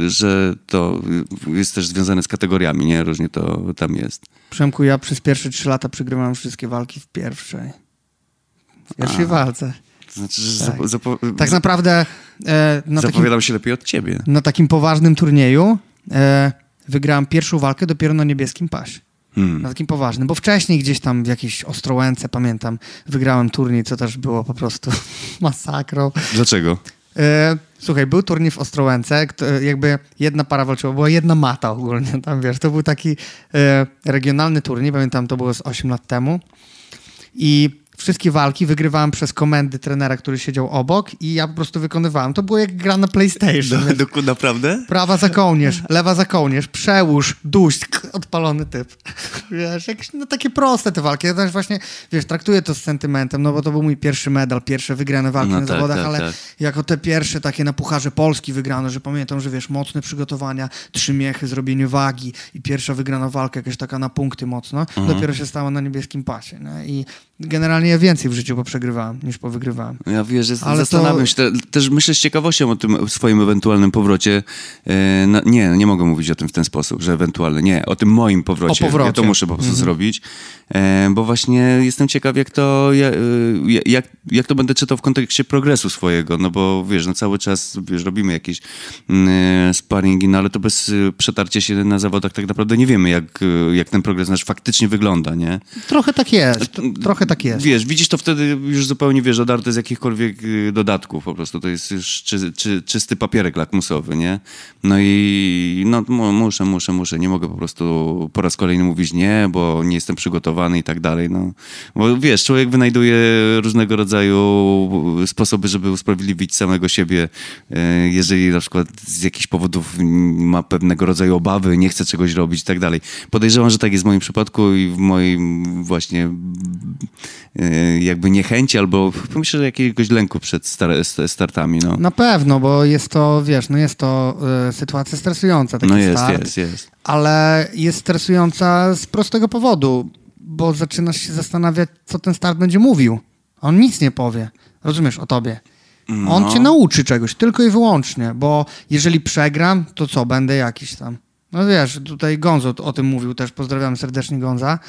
że to jest też związane z kategoriami, nie? Różnie to tam jest. Przemku, ja przez pierwsze trzy lata przegrywałem wszystkie walki w pierwszej. W pierwszej A. walce. To znaczy, że Tak. zapo, Tak naprawdę e, na, takim, zapowiadam się lepiej od ciebie. na takim poważnym turnieju e, wygrałem pierwszą walkę dopiero na niebieskim pasie. Hmm. Na takim poważnym, bo wcześniej gdzieś tam w jakiejś Ostrołęce, pamiętam, wygrałem turniej, co też było po prostu [laughs] masakrą. Dlaczego? E, słuchaj, był turniej w Ostrołęce, kto- jakby jedna para walczyła, była jedna mata ogólnie tam, wiesz, to był taki e, regionalny turniej, pamiętam, to było z 8 lat temu i Wszystkie walki wygrywałem przez komendy trenera, który siedział obok i ja po prostu wykonywałem. To było jak gra na PlayStation. Do, do, naprawdę? Prawa za kołnierz, lewa za kołnierz, przełóż, duść, [laughs] odpalony typ. Wiesz, jakieś, no takie proste te walki. Ja też właśnie, wiesz, traktuję to z sentymentem, no bo to był mój pierwszy medal, pierwsze wygrane walki No na tak, zawodach, tak, ale tak. jako te pierwsze takie na Pucharze Polski wygrano, że pamiętam, że wiesz, mocne przygotowania, trzy miechy, zrobienie wagi i pierwsza wygrana walka jakaś taka na punkty mocno, Mhm. dopiero się stało na niebieskim pasie. Nie? I generalnie ja więcej w życiu poprzegrywałem niż powygrywałem. Ja wiesz, że Ale zastanawiam to- się, te, też myślę z ciekawością o tym swoim ewentualnym powrocie. E, na, nie, nie mogę mówić o tym w ten sposób, że ewentualnie, nie, o tym moim powrocie. O powrocie. Ja to muszę po prostu zrobić, e, bo właśnie jestem ciekaw, jak to, ja, e, jak, jak to będę czytał w kontekście progresu swojego, no bo wiesz, no cały czas, wiesz, robimy jakieś mm, sparingi, no ale to bez e, przetarcia się na zawodach tak naprawdę nie wiemy, jak, e, jak ten progres nasz faktycznie wygląda, nie? Trochę tak jest, trochę tak jest. Wiesz, widzisz to wtedy już zupełnie, wiesz, odarte z jakichkolwiek y, dodatków po prostu. To jest już czy, czy, czysty papierek lakmusowy, nie? No i no mu- muszę, muszę, muszę. Nie mogę po prostu po raz kolejny mówić nie, bo nie jestem przygotowany i tak dalej, no. Bo wiesz, człowiek wynajduje różnego rodzaju sposoby, żeby usprawiedliwić samego siebie. y, Jeżeli na przykład z jakichś powodów ma pewnego rodzaju obawy, nie chce czegoś robić i tak dalej. Podejrzewam, że tak jest w moim przypadku i w moim właśnie e, jakby niechęci albo myślę, że jakiegoś lęku przed star st- startami, no. Na pewno, bo jest to, wiesz, no jest to y, sytuacja stresująca, taki No jest, start, jest, jest. ale jest stresująca z prostego powodu, bo zaczynasz się zastanawiać, co ten start będzie mówił. On nic nie powie. Rozumiesz o tobie. On No. cię nauczy czegoś, tylko i wyłącznie, bo jeżeli przegram, to co, będę jakiś tam. No wiesz, tutaj Gonzo o tym mówił też, pozdrawiam serdecznie Gonza,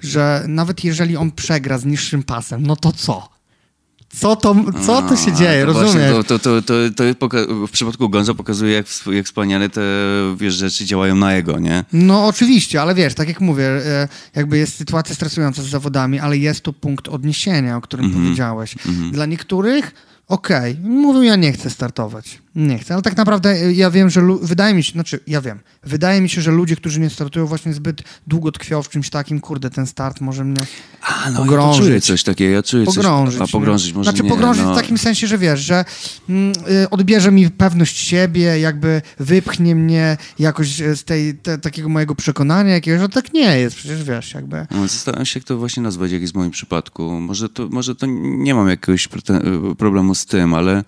że nawet jeżeli on przegra z niższym pasem, no to co? Co to, co to się A, dzieje, to rozumiesz? To, to, to, to, w przypadku Gonzo pokazuje, jak, jak wspaniale te wiesz, rzeczy działają na jego, nie? No oczywiście, ale wiesz, tak jak mówię, e, jakby jest sytuacja stresująca z zawodami, ale jest to punkt odniesienia, o którym Mhm. powiedziałeś. Dla niektórych, okej, mówią, ja nie chcę startować. Nie chcę, ale tak naprawdę e, ja wiem, że wydaje mi się, znaczy ja wiem, wydaje mi się, że ludzie, którzy nie startują właśnie zbyt długo tkwią w czymś takim, kurde, ten start może mnie A, no Pogrążyć. ja czuję coś takiego, ja czuję pogrążyć. coś... A pogrążyć może Znaczy nie, pogrążyć no. w takim sensie, że wiesz, że mm, y, odbierze mi pewność siebie, jakby wypchnie mnie jakoś z tej, te, takiego mojego przekonania jakiegoś, że tak nie jest, przecież wiesz, jakby. No, Zastanawiam się, jak to właśnie nazwać, jak jest w moim przypadku. Może to, może to nie mam jakiegoś prete- problemu z tym, ale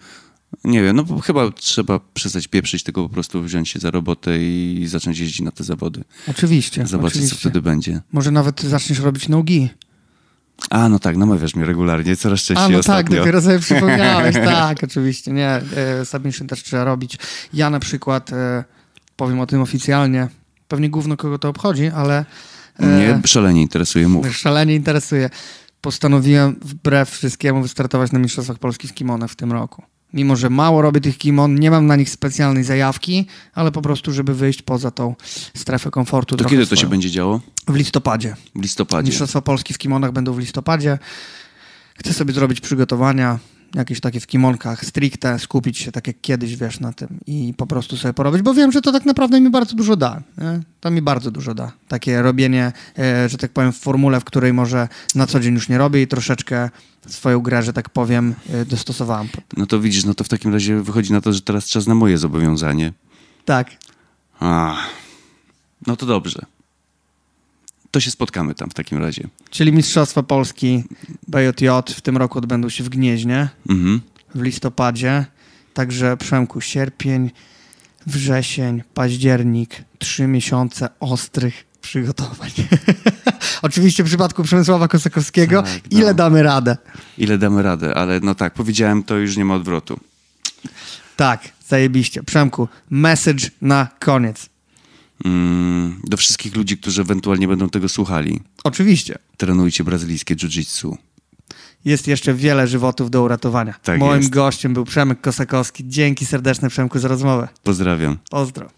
nie wiem, no bo chyba trzeba przestać pieprzyć, tylko po prostu wziąć się za robotę i zacząć jeździć na te zawody. Oczywiście, Zobaczyć, oczywiście. co wtedy będzie. Może nawet zaczniesz robić nogi. A, no tak, namawiasz mnie regularnie, coraz częściej A no ostatnio. tak, dopiero sobie przypomniałeś, [laughs] tak, oczywiście, nie, e, submission też trzeba robić. Ja na przykład, e, powiem o tym oficjalnie, pewnie gówno kogo to obchodzi, ale e, Mnie szalenie interesuje, mów. [laughs] szalenie interesuje. Postanowiłem wbrew wszystkiemu wystartować na Mistrzostwach Polski z kimonem w tym roku. Mimo, że mało robię tych kimon, nie mam na nich specjalnej zajawki, ale po prostu, żeby wyjść poza tą strefę komfortu. To kiedy to się swoją. będzie działo? W listopadzie. W listopadzie. Mistrzostwa Polski w kimonach będą w listopadzie. Chcę sobie zrobić przygotowania, jakieś takie w kimonkach stricte, skupić się tak jak kiedyś, wiesz, na tym i po prostu sobie porobić, bo wiem, że to tak naprawdę mi bardzo dużo da. Nie? To mi bardzo dużo da. Takie robienie, e, że tak powiem, w formule, w której może na co dzień już nie robię i troszeczkę swoją grę, że tak powiem, e, dostosowałem. pod- No to widzisz, no to w takim razie wychodzi na to, że teraz czas na moje zobowiązanie. Tak. A, no to dobrze. To się spotkamy tam w takim razie. Czyli Mistrzostwa Polski BJJ w tym roku odbędą się w Gnieźnie. Mhm. w listopadzie. Także Przemku, sierpień, wrzesień, październik, trzy miesiące ostrych przygotowań. [laughs] Oczywiście w przypadku Przemysława Kosakowskiego, Tak, no. ile damy radę? Ile damy radę, ale no tak, powiedziałem, to już nie ma odwrotu. Tak, zajebiście. Przemku, message na koniec. Mm, do wszystkich ludzi, którzy ewentualnie będą tego słuchali. Oczywiście. Trenujcie brazylijskie jiu-jitsu. Jest jeszcze wiele żywotów do uratowania. Tak Moim jest. gościem był Przemek Kosakowski. Dzięki serdeczne Przemku za rozmowę. Pozdrawiam. Pozdro.